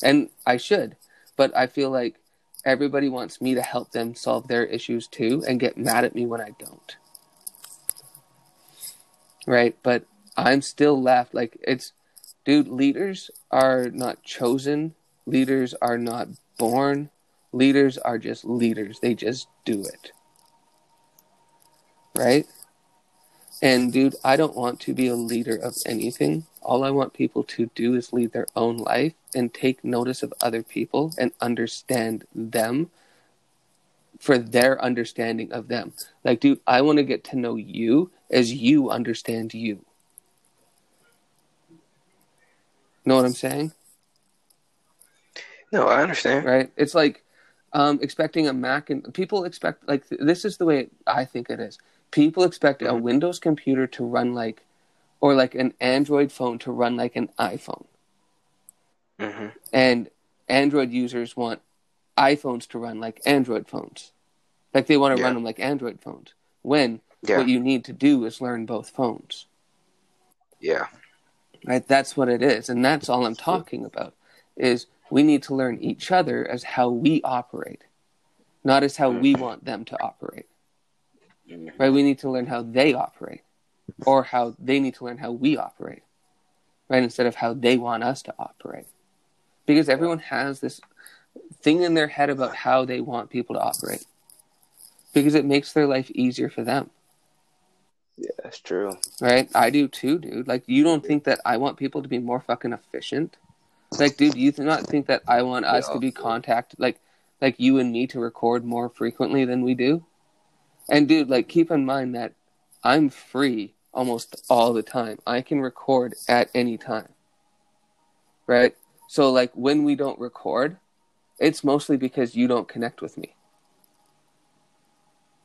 And I should, but I feel like everybody wants me to help them solve their issues too and get mad at me when I don't. Right? But I'm still left. Like, it's, dude, leaders are not chosen, leaders are not born, leaders are just leaders. They just do it. Right? And dude, I don't want to be a leader of anything. All I want people to do is lead their own life and take notice of other people and understand them for their understanding of them. Like, dude, I want to get to know you as you understand you. Know what I'm saying? No, I understand. right? It's like um, expecting a Mac, and people expect like th- this is the way I think it is. People expect a Mhm. Windows computer to run like, or like an Android phone to run like an iPhone, hmm and Android users want iPhones to run like Android phones, like they want to Yeah. run them like Android phones. When Yeah, what you need to do is learn both phones. yeah, right that's what it is and that's all i'm talking about is we need to learn each other as how we operate not as how we want them to operate. Right we need to learn how they operate or how they need to learn how we operate right instead of how they want us to operate because everyone has this thing in their head about how they want people to operate because it makes their life easier for them yeah. That's true. Right? I do too, dude. Like, you don't think that I want people to be more fucking efficient? Like, dude, you do not think that I want us Yeah. to be contacted, like, like you and me to record more frequently than we do? And, dude, like, keep in mind that I'm free almost all the time. I can record at any time. Right? So, like, when we don't record, it's mostly because you don't connect with me.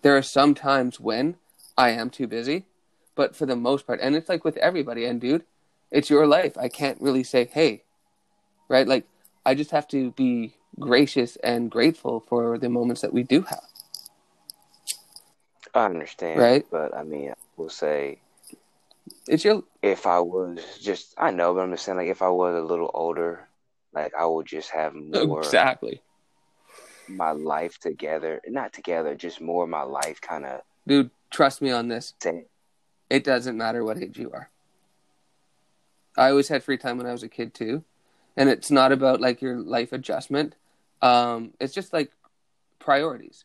There are some times when I am too busy, but for the most part, and it's like with everybody, and dude, it's your life. I can't really say, hey, right? Like, I just have to be gracious and grateful for the moments that we do have. I understand. Right. But I mean, I will say It's your, if I was just, I know, but I'm just saying, like, if I was a little older, like, I would just have more exactly. my life together. Not together, just more my life kind of Dude, trust me on this. saying, It doesn't matter what age you are. I always had free time when I was a kid too. And it's not about like your life adjustment. Um, it's just like priorities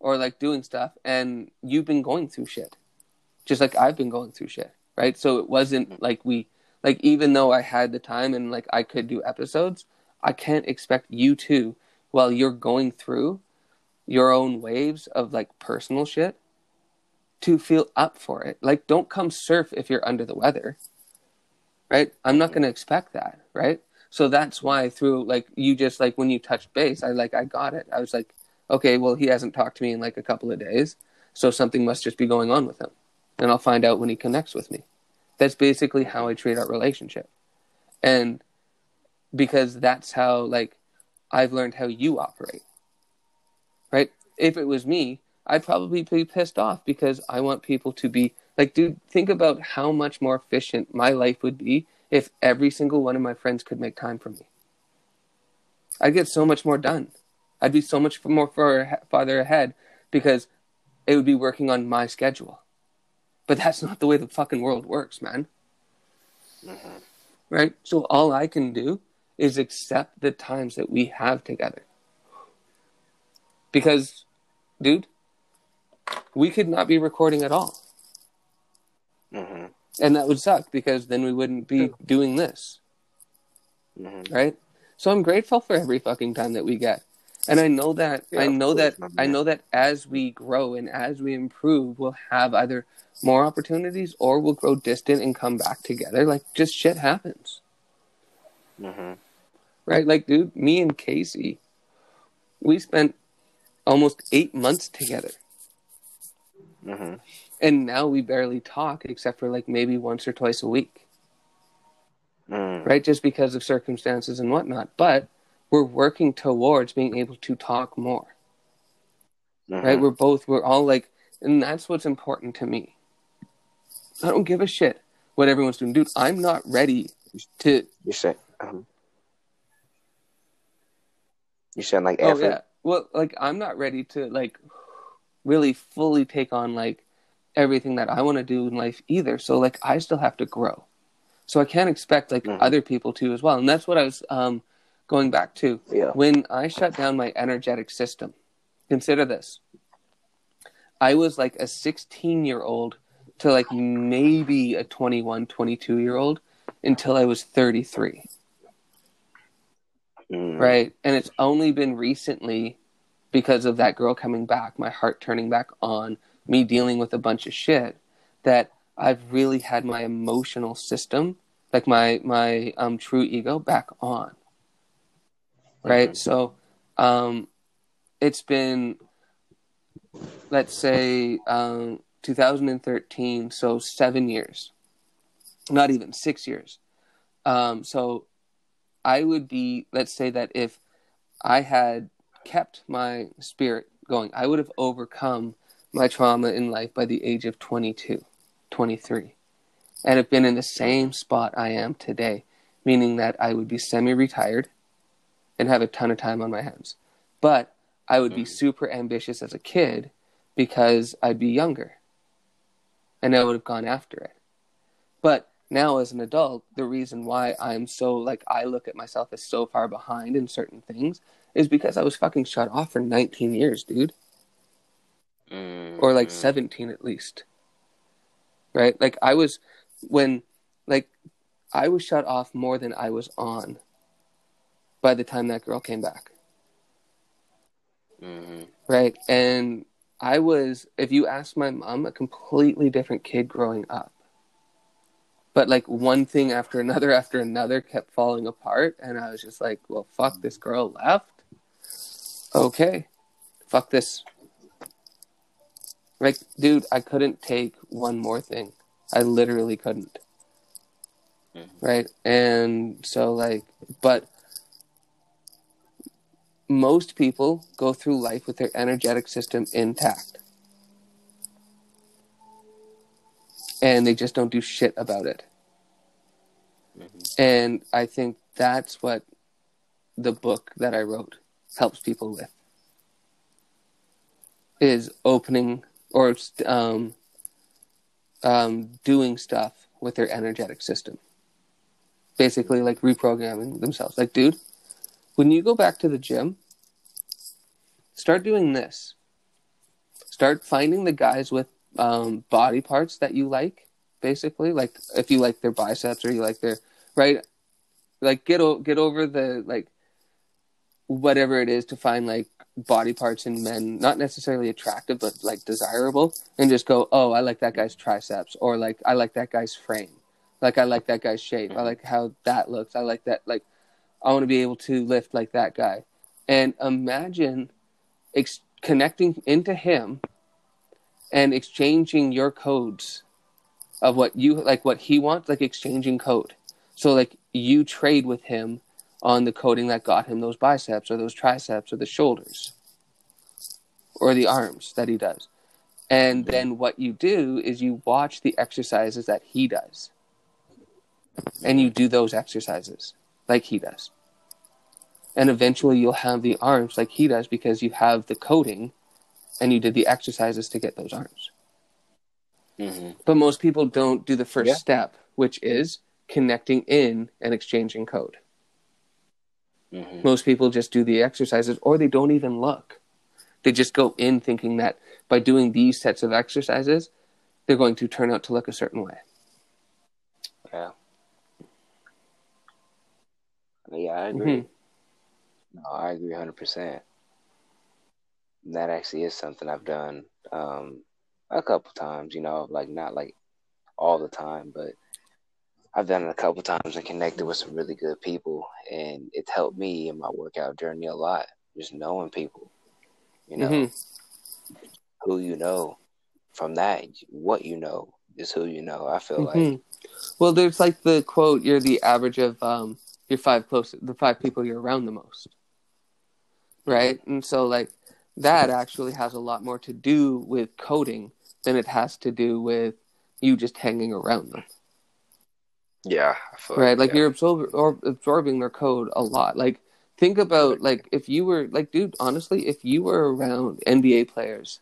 or like doing stuff. And you've been going through shit, just like I've been going through shit. Right. So it wasn't mm-hmm. like we, like, even though I had the time and like I could do episodes, I can't expect you to, while you're going through your own waves of like personal shit, to feel up for it. Like, don't come surf if you're under the weather, right? I'm not going to expect that, right? So that's why through like you just like when you touched base, I like I got it. I was like, okay, well he hasn't talked to me in like a couple of days, so something must just be going on with him, and I'll find out when he connects with me. That's basically how I treat our relationship, and because that's how like I've learned how you operate, right? If it was me, I'd probably be pissed off because I want people to be like, dude, think about how much more efficient my life would be if every single one of my friends could make time for me. I'd get so much more done. I'd be so much more far, farther ahead because it would be working on my schedule. But that's not the way the fucking world works, man. Mm-hmm. Right? So all I can do is accept the times that we have together. Because, dude, we could not be recording at all. Mm-hmm. And that would suck because then we wouldn't be doing this. Mm-hmm. Right? So I'm grateful for every fucking time that we get. And I know that Yeah, I know that I know that as we grow and as we improve, we'll have either more opportunities or we'll grow distant and come back together. Like just shit happens. Mm-hmm. Right? Like dude, me and Casey, we spent almost eight months together. Mm-hmm. And now we barely talk except for like maybe once or twice a week. Mm. right? Just because of circumstances and whatnot. But we're working towards being able to talk more, Mhm. right? We're both, we're all like, and that's what's important to me. I don't give a shit what everyone's doing. Dude, I'm not ready to, You said. Um, you said like oh yeah. Well, like, I'm not ready to, like, really fully take on, like, everything that I want to do in life either. So, like, I still have to grow. So I can't expect, like, Mhm. other people to as well. And that's what I was um, going back to. Yeah. when I shut down my energetic system, consider this. I was like a 16 year old to like maybe a 21, 22 year old until I was 33, Mm. right? And it's only been recently because of that girl coming back, my heart turning back on, me dealing with a bunch of shit, that I've really had my emotional system, like my my um, true ego, back on. Right. Mhm. So, um, it's been, let's say, um, 2013. So seven years, not even six years. Um, so, I would be, let's say that if I had kept my spirit going, I would have overcome my trauma in life by the age of 22, 23, and have been in the same spot I am today, meaning that I would be semi retired and have a ton of time on my hands. But I would be Mhm. super ambitious as a kid because I'd be younger and I would have gone after it. But now as an adult, the reason why I'm so like I look at myself as so far behind in certain things is because I was fucking shut off for 19 years, dude, Mm. or like 17 at least. Right? Like I was when like I was shut off more than I was on by the time that girl came back. Mhm. Right. And I was, if you ask my mom, a completely different kid growing up. But like one thing after another after another kept falling apart. And I was just like, well, fuck, this girl left. Okay. Fuck this. Like, dude, I couldn't take one more thing. I literally couldn't. Mhm. Right. And so, like, but most people go through life with their energetic system intact. And they just don't do shit about it. Mhm. And I think that's what the book that I wrote helps people with is opening or um, um, doing stuff with their energetic system. Basically, like reprogramming themselves. Like, dude, when you go back to the gym, start doing this. Start finding the guys with um, body parts that you like. Basically, like if you like their biceps or you like their right, like get o- get over the like whatever it is to find like body parts in men not necessarily attractive but like desirable and just go oh i like that guy's triceps or like i like that guy's frame. Like i like that guy's shape. I like how that looks. I like that like i want to be able to lift like that guy and imagine ex- connecting into him and exchanging your codes of what you like what he wants like exchanging code so like you trade with him on the coding that got him those biceps or those triceps or the shoulders or the arms that he does. And then what you do is you watch the exercises that he does. And you do those exercises like he does. and eventually you'll have the arms like he does because you have the coding and you did the exercises to get those arms. hmm But most people don't do the first Yeah. step, which is connecting in and exchanging code. hmm Most people just do the exercises or they don't even look. They just go in thinking that by doing these sets of exercises, they're going to turn out to look a certain way. Yeah. Yeah, I agree. Mhm. No, I agree 100%. That actually is something I've done um, a couple times, you know, like not like all the time, but I've done it a couple times and connected with some really good people. And it's helped me in my workout journey a lot, just knowing people, you know, Mhm. who you know. From that, what you know is who you know. I feel like, Mhm. Well, there's like the quote: "You're the average of um, your five close, the five people you're around the most." Right, and so like that actually has a lot more to do with coding than it has to do with you just hanging around them. yeah, I feel right like yeah. you're absorb- or absorbing their code a lot like think about like if you were like dude honestly if you were around nba players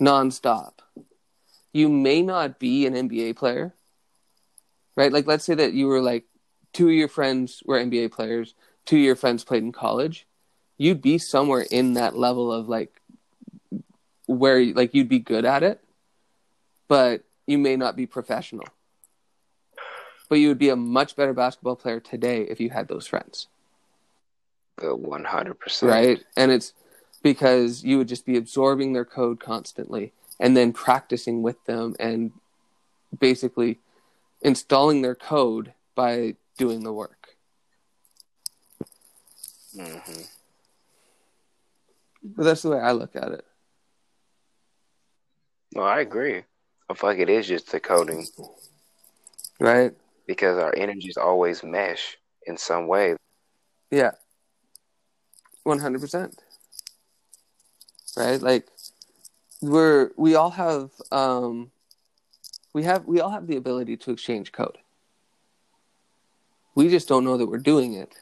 nonstop you may not be an nba player right like let's say that you were like two of your friends were nba players two of your friends played in college you'd be somewhere in that level of like where like you'd be good at it but you may not be professional but you would be a much better basketball player today if you had those friends, Good 100%. right? And it's because you would just be absorbing their code constantly and then practicing with them and basically installing their code by doing the work. hmm But that's the way I look at it. No, I agree. I feel like it is just the coding Right? because our energies always mesh in some way. Yeah. 100%. Right? Like we're we all have um we have we all have the ability to exchange code. We just don't know that we're doing it.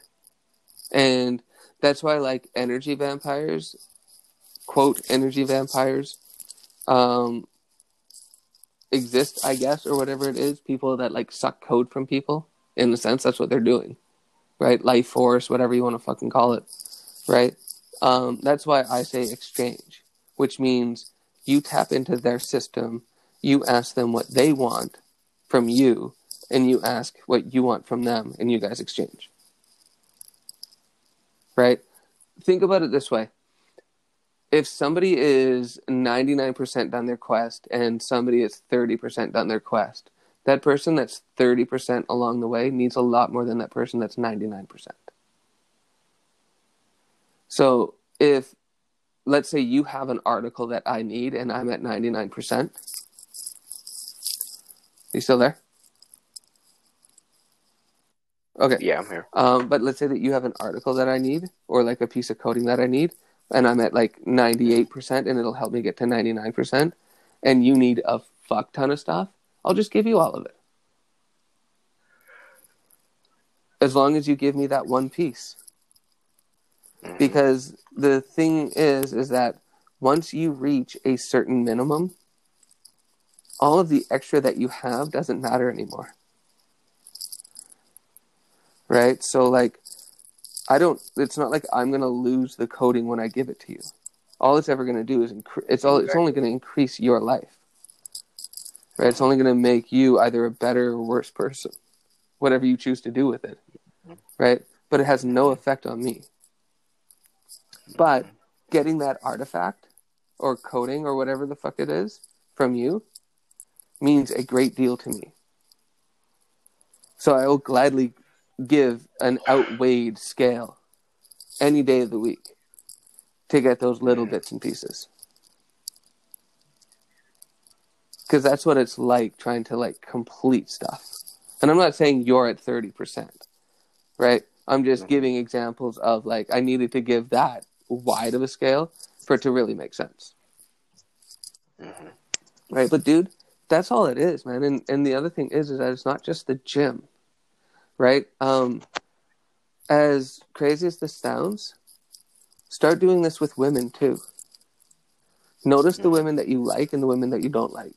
And that's why like energy vampires quote energy vampires um exist, I guess, or whatever it is, people that like suck code from people. In a sense, that's what they're doing right? Life force, whatever you want to fucking call it, right? Um, that's why I say exchange, which means you tap into their system, you ask them what they want from you, and you ask what you want from them, and you guys exchange. Right? Think about it this way. If somebody is 99% done their quest and somebody is 30% done their quest, that person that's 30% along the way needs a lot more than that person that's 99%. So if, let's say, you have an article that I need and I'm at 99%, you still there? Okay. Yeah, I'm here. Um, but let's say that you have an article that I need or like a piece of coding that I need, and I'm at like 98% and it'll help me get to 99%, and you need a fuck ton of stuff, I'll just give you all of it. As long as you give me that one piece. Mhm. Because the thing is, is that once you reach a certain minimum, all of the extra that you have doesn't matter anymore. Right? So, like, I don't, it's not like I'm going to lose the coding when I give it to you. All it's ever going to do is, incre- it's, all, it's only going to increase your life. Right? It's only going to make you either a better or worse person, whatever you choose to do with it. Right? But it has no effect on me. But getting that artifact or coding or whatever the fuck it is from you means a great deal to me. So I will gladly give an outweighed scale any day of the week to get those little bits and pieces. Because that's what it's like trying to like complete stuff. And I'm not saying you're at 30%, right? I'm just Mhm. giving examples of like I needed to give that wide of a scale for it to really make sense. Mhm. Right. But dude, that's all it is, man. And and the other thing is is that it's not just the gym. Right? Um as crazy as this sounds, start doing this with women too. Notice the women that you like and the women that you don't like.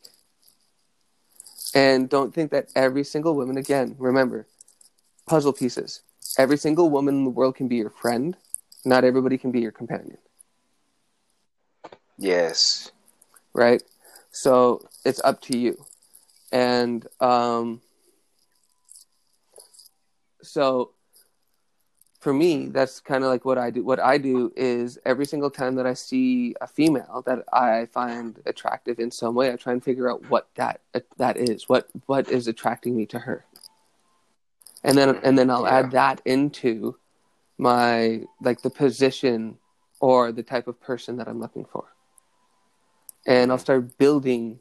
And don't think that every single woman, again, remember, puzzle pieces. Every single woman in the world can be your friend. Not everybody can be your companion, Yes. right? So it's up to you. And um, so for me, that's kind of like what I do. What I do is every single time that I see a female that I find attractive in some way, I try and figure out what that that is. What what is attracting me to her, and then and then I'll Yeah. add that into my like the position or the type of person that I'm looking for, and I'll start building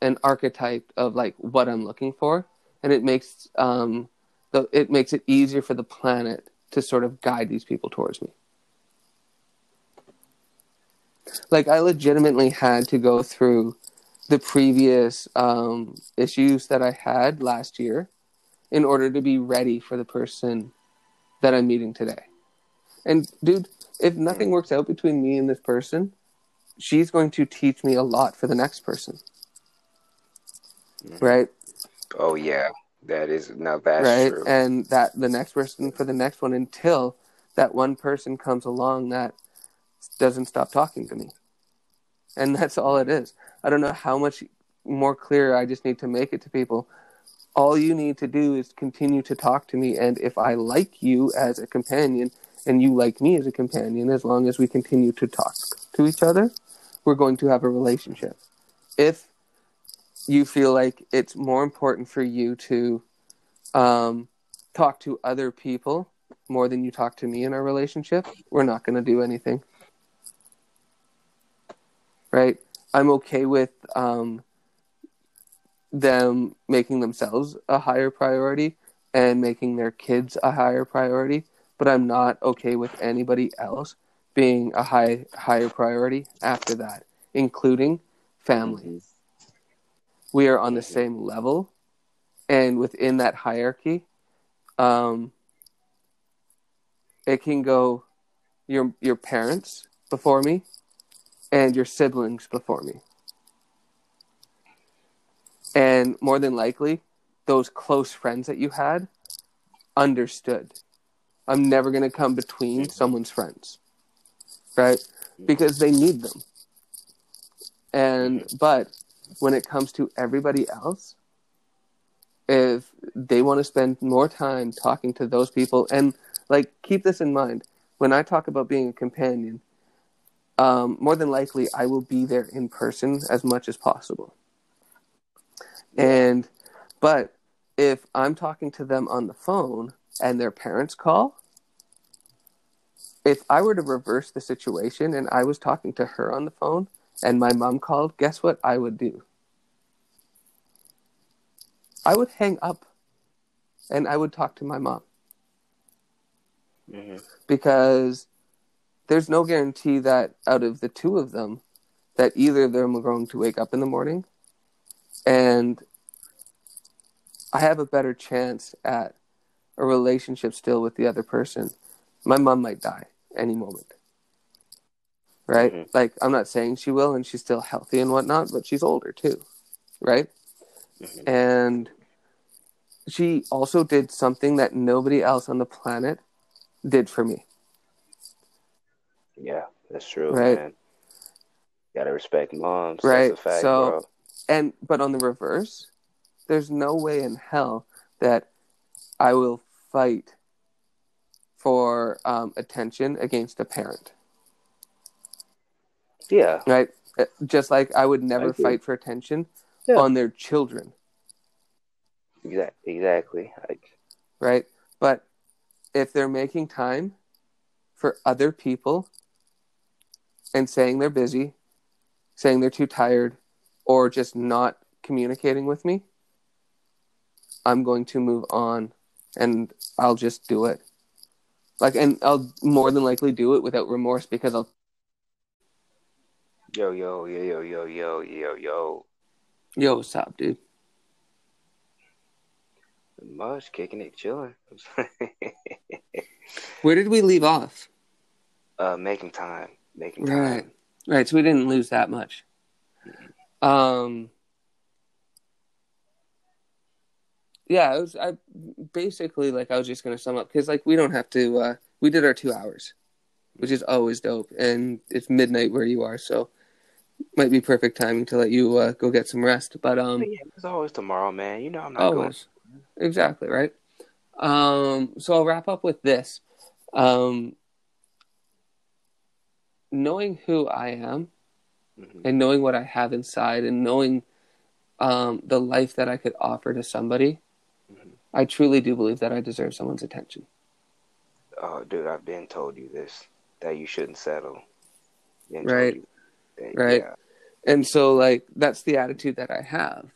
an archetype of like what I'm looking for, and it makes um the it makes it easier for the planet to sort of guide these people towards me. Like I legitimately had to go through the previous um, issues that I had last year in order to be ready for the person that I'm meeting today. And dude, if nothing works out between me and this person, she's going to teach me a lot for the next person. Right? Oh yeah. That is now that's right? true. and that the next person for the next one until that one person comes along that doesn't stop talking to me. And that's all it is. I don't know how much more clear i just need to make it to people. All you need to do is continue to talk to me and if i like you as a companion and you like me as a companion as long as we continue to talk to each other we're going to have a relationship. If you feel like it's more important for you to um, talk to other people more than you talk to me in our relationship, we're not going to do anything. Right? I'm okay with um, them making themselves a higher priority and making their kids a higher priority, but I'm not okay with anybody else being a high higher priority after that, including family we are on the same level and within that hierarchy um, it can go your your parents before me and your siblings before me. And more than likely those close friends that you had understood. I'm never going to come between someone's friends right? Because they need them. And but when it comes to everybody else, if they want to spend more time talking to those people, and like keep this in mind, when I talk about being a companion, um, more than likely I will be there in person as much as possible. And, but if I'm talking to them on the phone and their parents call, if I were to reverse the situation and I was talking to her on the phone and my mom called, guess what I would do? I would hang up and I would talk to my mom Mhm. because there's no guarantee that out of the two of them that either of them are going to wake up in the morning and I have a better chance at a relationship still with the other person. My mom might die any moment. Right? Mhm. Like I'm not saying she will and she's still healthy and whatnot, but she's older too. Right? Mhm. and she also did something that nobody else on the planet did for me Yeah, that's true, Right. man. Gotta respect moms. Right, That's a fact, so- bro. and but on the reverse there's no way in hell that i will fight for um, attention against a parent Yeah. right Uh, just like i would never agree. fight for attention Yeah. on their children Exactly. Exactly. Right? But if they're making time for other people and saying they're busy, saying they're too tired, or just not communicating with me, I'm going to move on and I'll just do it. Like, and I'll more than likely do it without remorse because I'll, yo, yo, yo, yo, yo, yo, yo, yo. yo, what's up, dude? much, kicking it, chilling. Where did we leave off? uh, making time, making time. Right. Right. So we didn't lose that much. Um. Yeah, it was. I basically like I was just gonna sum up because like we don't have to. uh We did our two hours, which is always dope, and it's midnight where you are, so might be perfect timing to let you uh, go get some rest. But um, yeah, it's always tomorrow, man. You know I'm not always exactly right. Um. So I'll wrap up with this. Um. Knowing who I am going. Mhm. and knowing what I have inside and knowing um, the life that I could offer to somebody, Mhm. I truly do believe that I deserve someone's attention. Oh, dude, I've been told you this that you shouldn't settle. Right. you Right. Yeah. And so, like, that's the attitude that I have,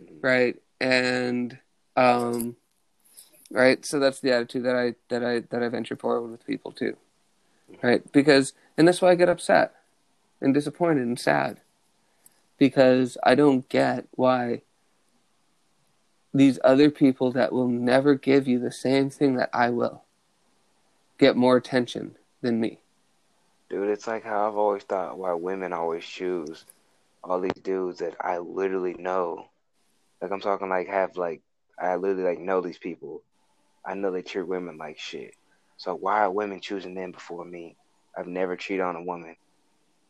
Mhm. right? And, um, right. So that's the attitude that I that I that I venture forward with people too, right? Because, and that's why I get upset and disappointed and sad because I don't get why these other people that will never give you the same thing that I will get more attention than me. Dude, it's like how I've always thought why women always choose all these dudes that I literally know. Like I'm talking like have like I literally like know these people. I know they treat women like shit. So why are women choosing them before me? I've never cheated on a woman.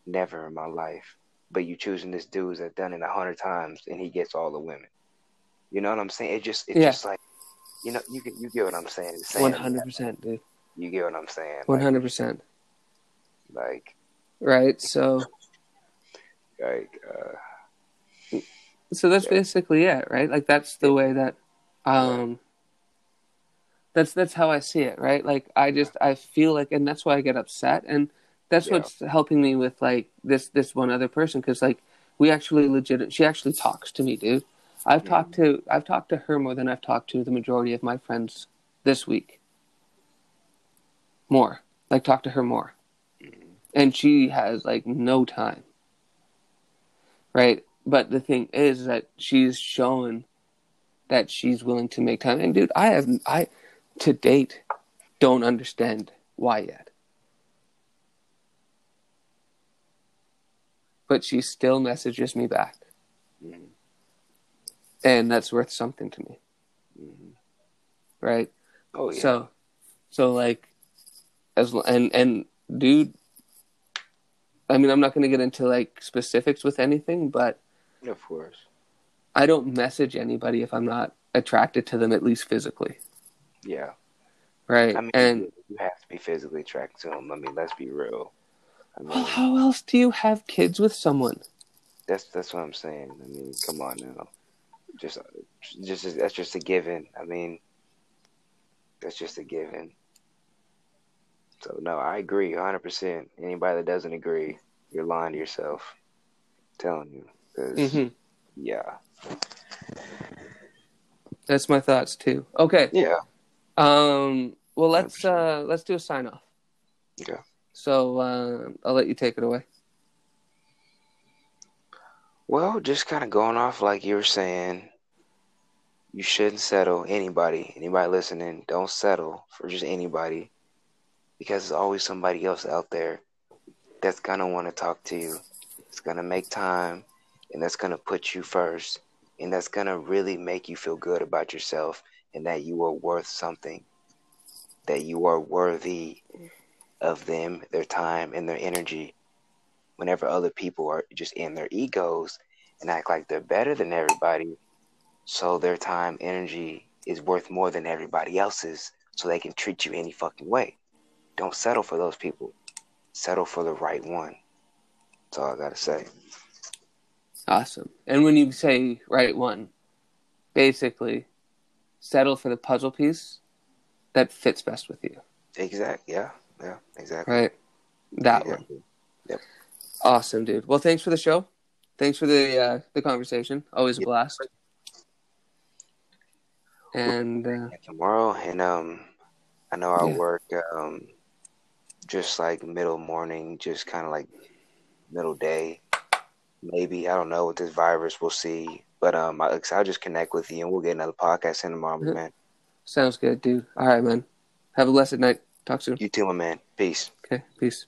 Never in my life. But you choosing this dude that done it a hundred times and he gets all the women. You know what I'm saying? It just it's Yeah. just like you know, you get you get what I'm saying. One hundred percent, dude. You get what I'm saying. Hundred percent. Like Right. So like uh so that's Yeah. basically it, right? Like that's the way that um that's that's how I see it, right? Like I just I feel like and that's why I get upset and that's Yeah. what's helping me with like this this one other person cuz like we actually legit she actually talks to me, dude. I've Mhm. talked to I've talked to her more than I've talked to the majority of my friends this week. More. Like talk to her more. And she has like no time. Right? But the thing is that she's shown that she's willing to make time. And dude, I have I to date don't understand why yet. But she still messages me back. mhm, And that's worth something to me. mhm. Right? Oh yeah. So, so like, as and and dude, I mean, I'm not going to get into like specifics with anything, but of course. I don't message anybody if I'm not attracted to them, at least physically, Yeah. right? I mean, and you, have to be physically attracted to them. I mean, let's be real. I well, how else do you have kids with someone? that's that's what I'm saying. I mean, come on now. Just, just that's just a given. I mean, that's just a given. So no, I agree 100. percent Anybody that doesn't agree, you're lying to yourself. I'm telling you, 'Cause, hmm yeah, That's my thoughts too. Okay. yeah, Um. Well, let's 100%. uh let's do a sign off. Okay. So uh, I'll let you take it away. Well, just kind of going off like you were saying, you shouldn't settle anybody. Anybody listening, don't settle for just anybody because there's always somebody else out there that's going to want to talk to you. It's going to make time and that's going to put you first and that's going to really make you feel good about yourself and that you are worth something, that you are worthy of them, their time, and their energy whenever other people are just in their egos and act like they're better than everybody, so their time, energy is worth more than everybody else's, so they can treat you any fucking way. Don't settle for those people. Settle for the right one. That's all I gotta say. Awesome. And when you say right one, basically settle for the puzzle piece that fits best with you. Exact. Yeah. Yeah. Exactly. Right? That one. Yep. Awesome, dude. Well, thanks for the show. Thanks for the uh, the conversation. Always a Yeah. blast. And uh, Tomorrow, and um, I know I Yeah. work um, just like middle morning, just kind of like middle day. Maybe I don't know with this virus. We'll see. But um, I, I'll just connect with you, and we'll get another podcast in tomorrow, Mhm. man. Sounds good, dude. All right, man. Have a blessed night. Talk soon. You too, my man. Peace. Okay, peace.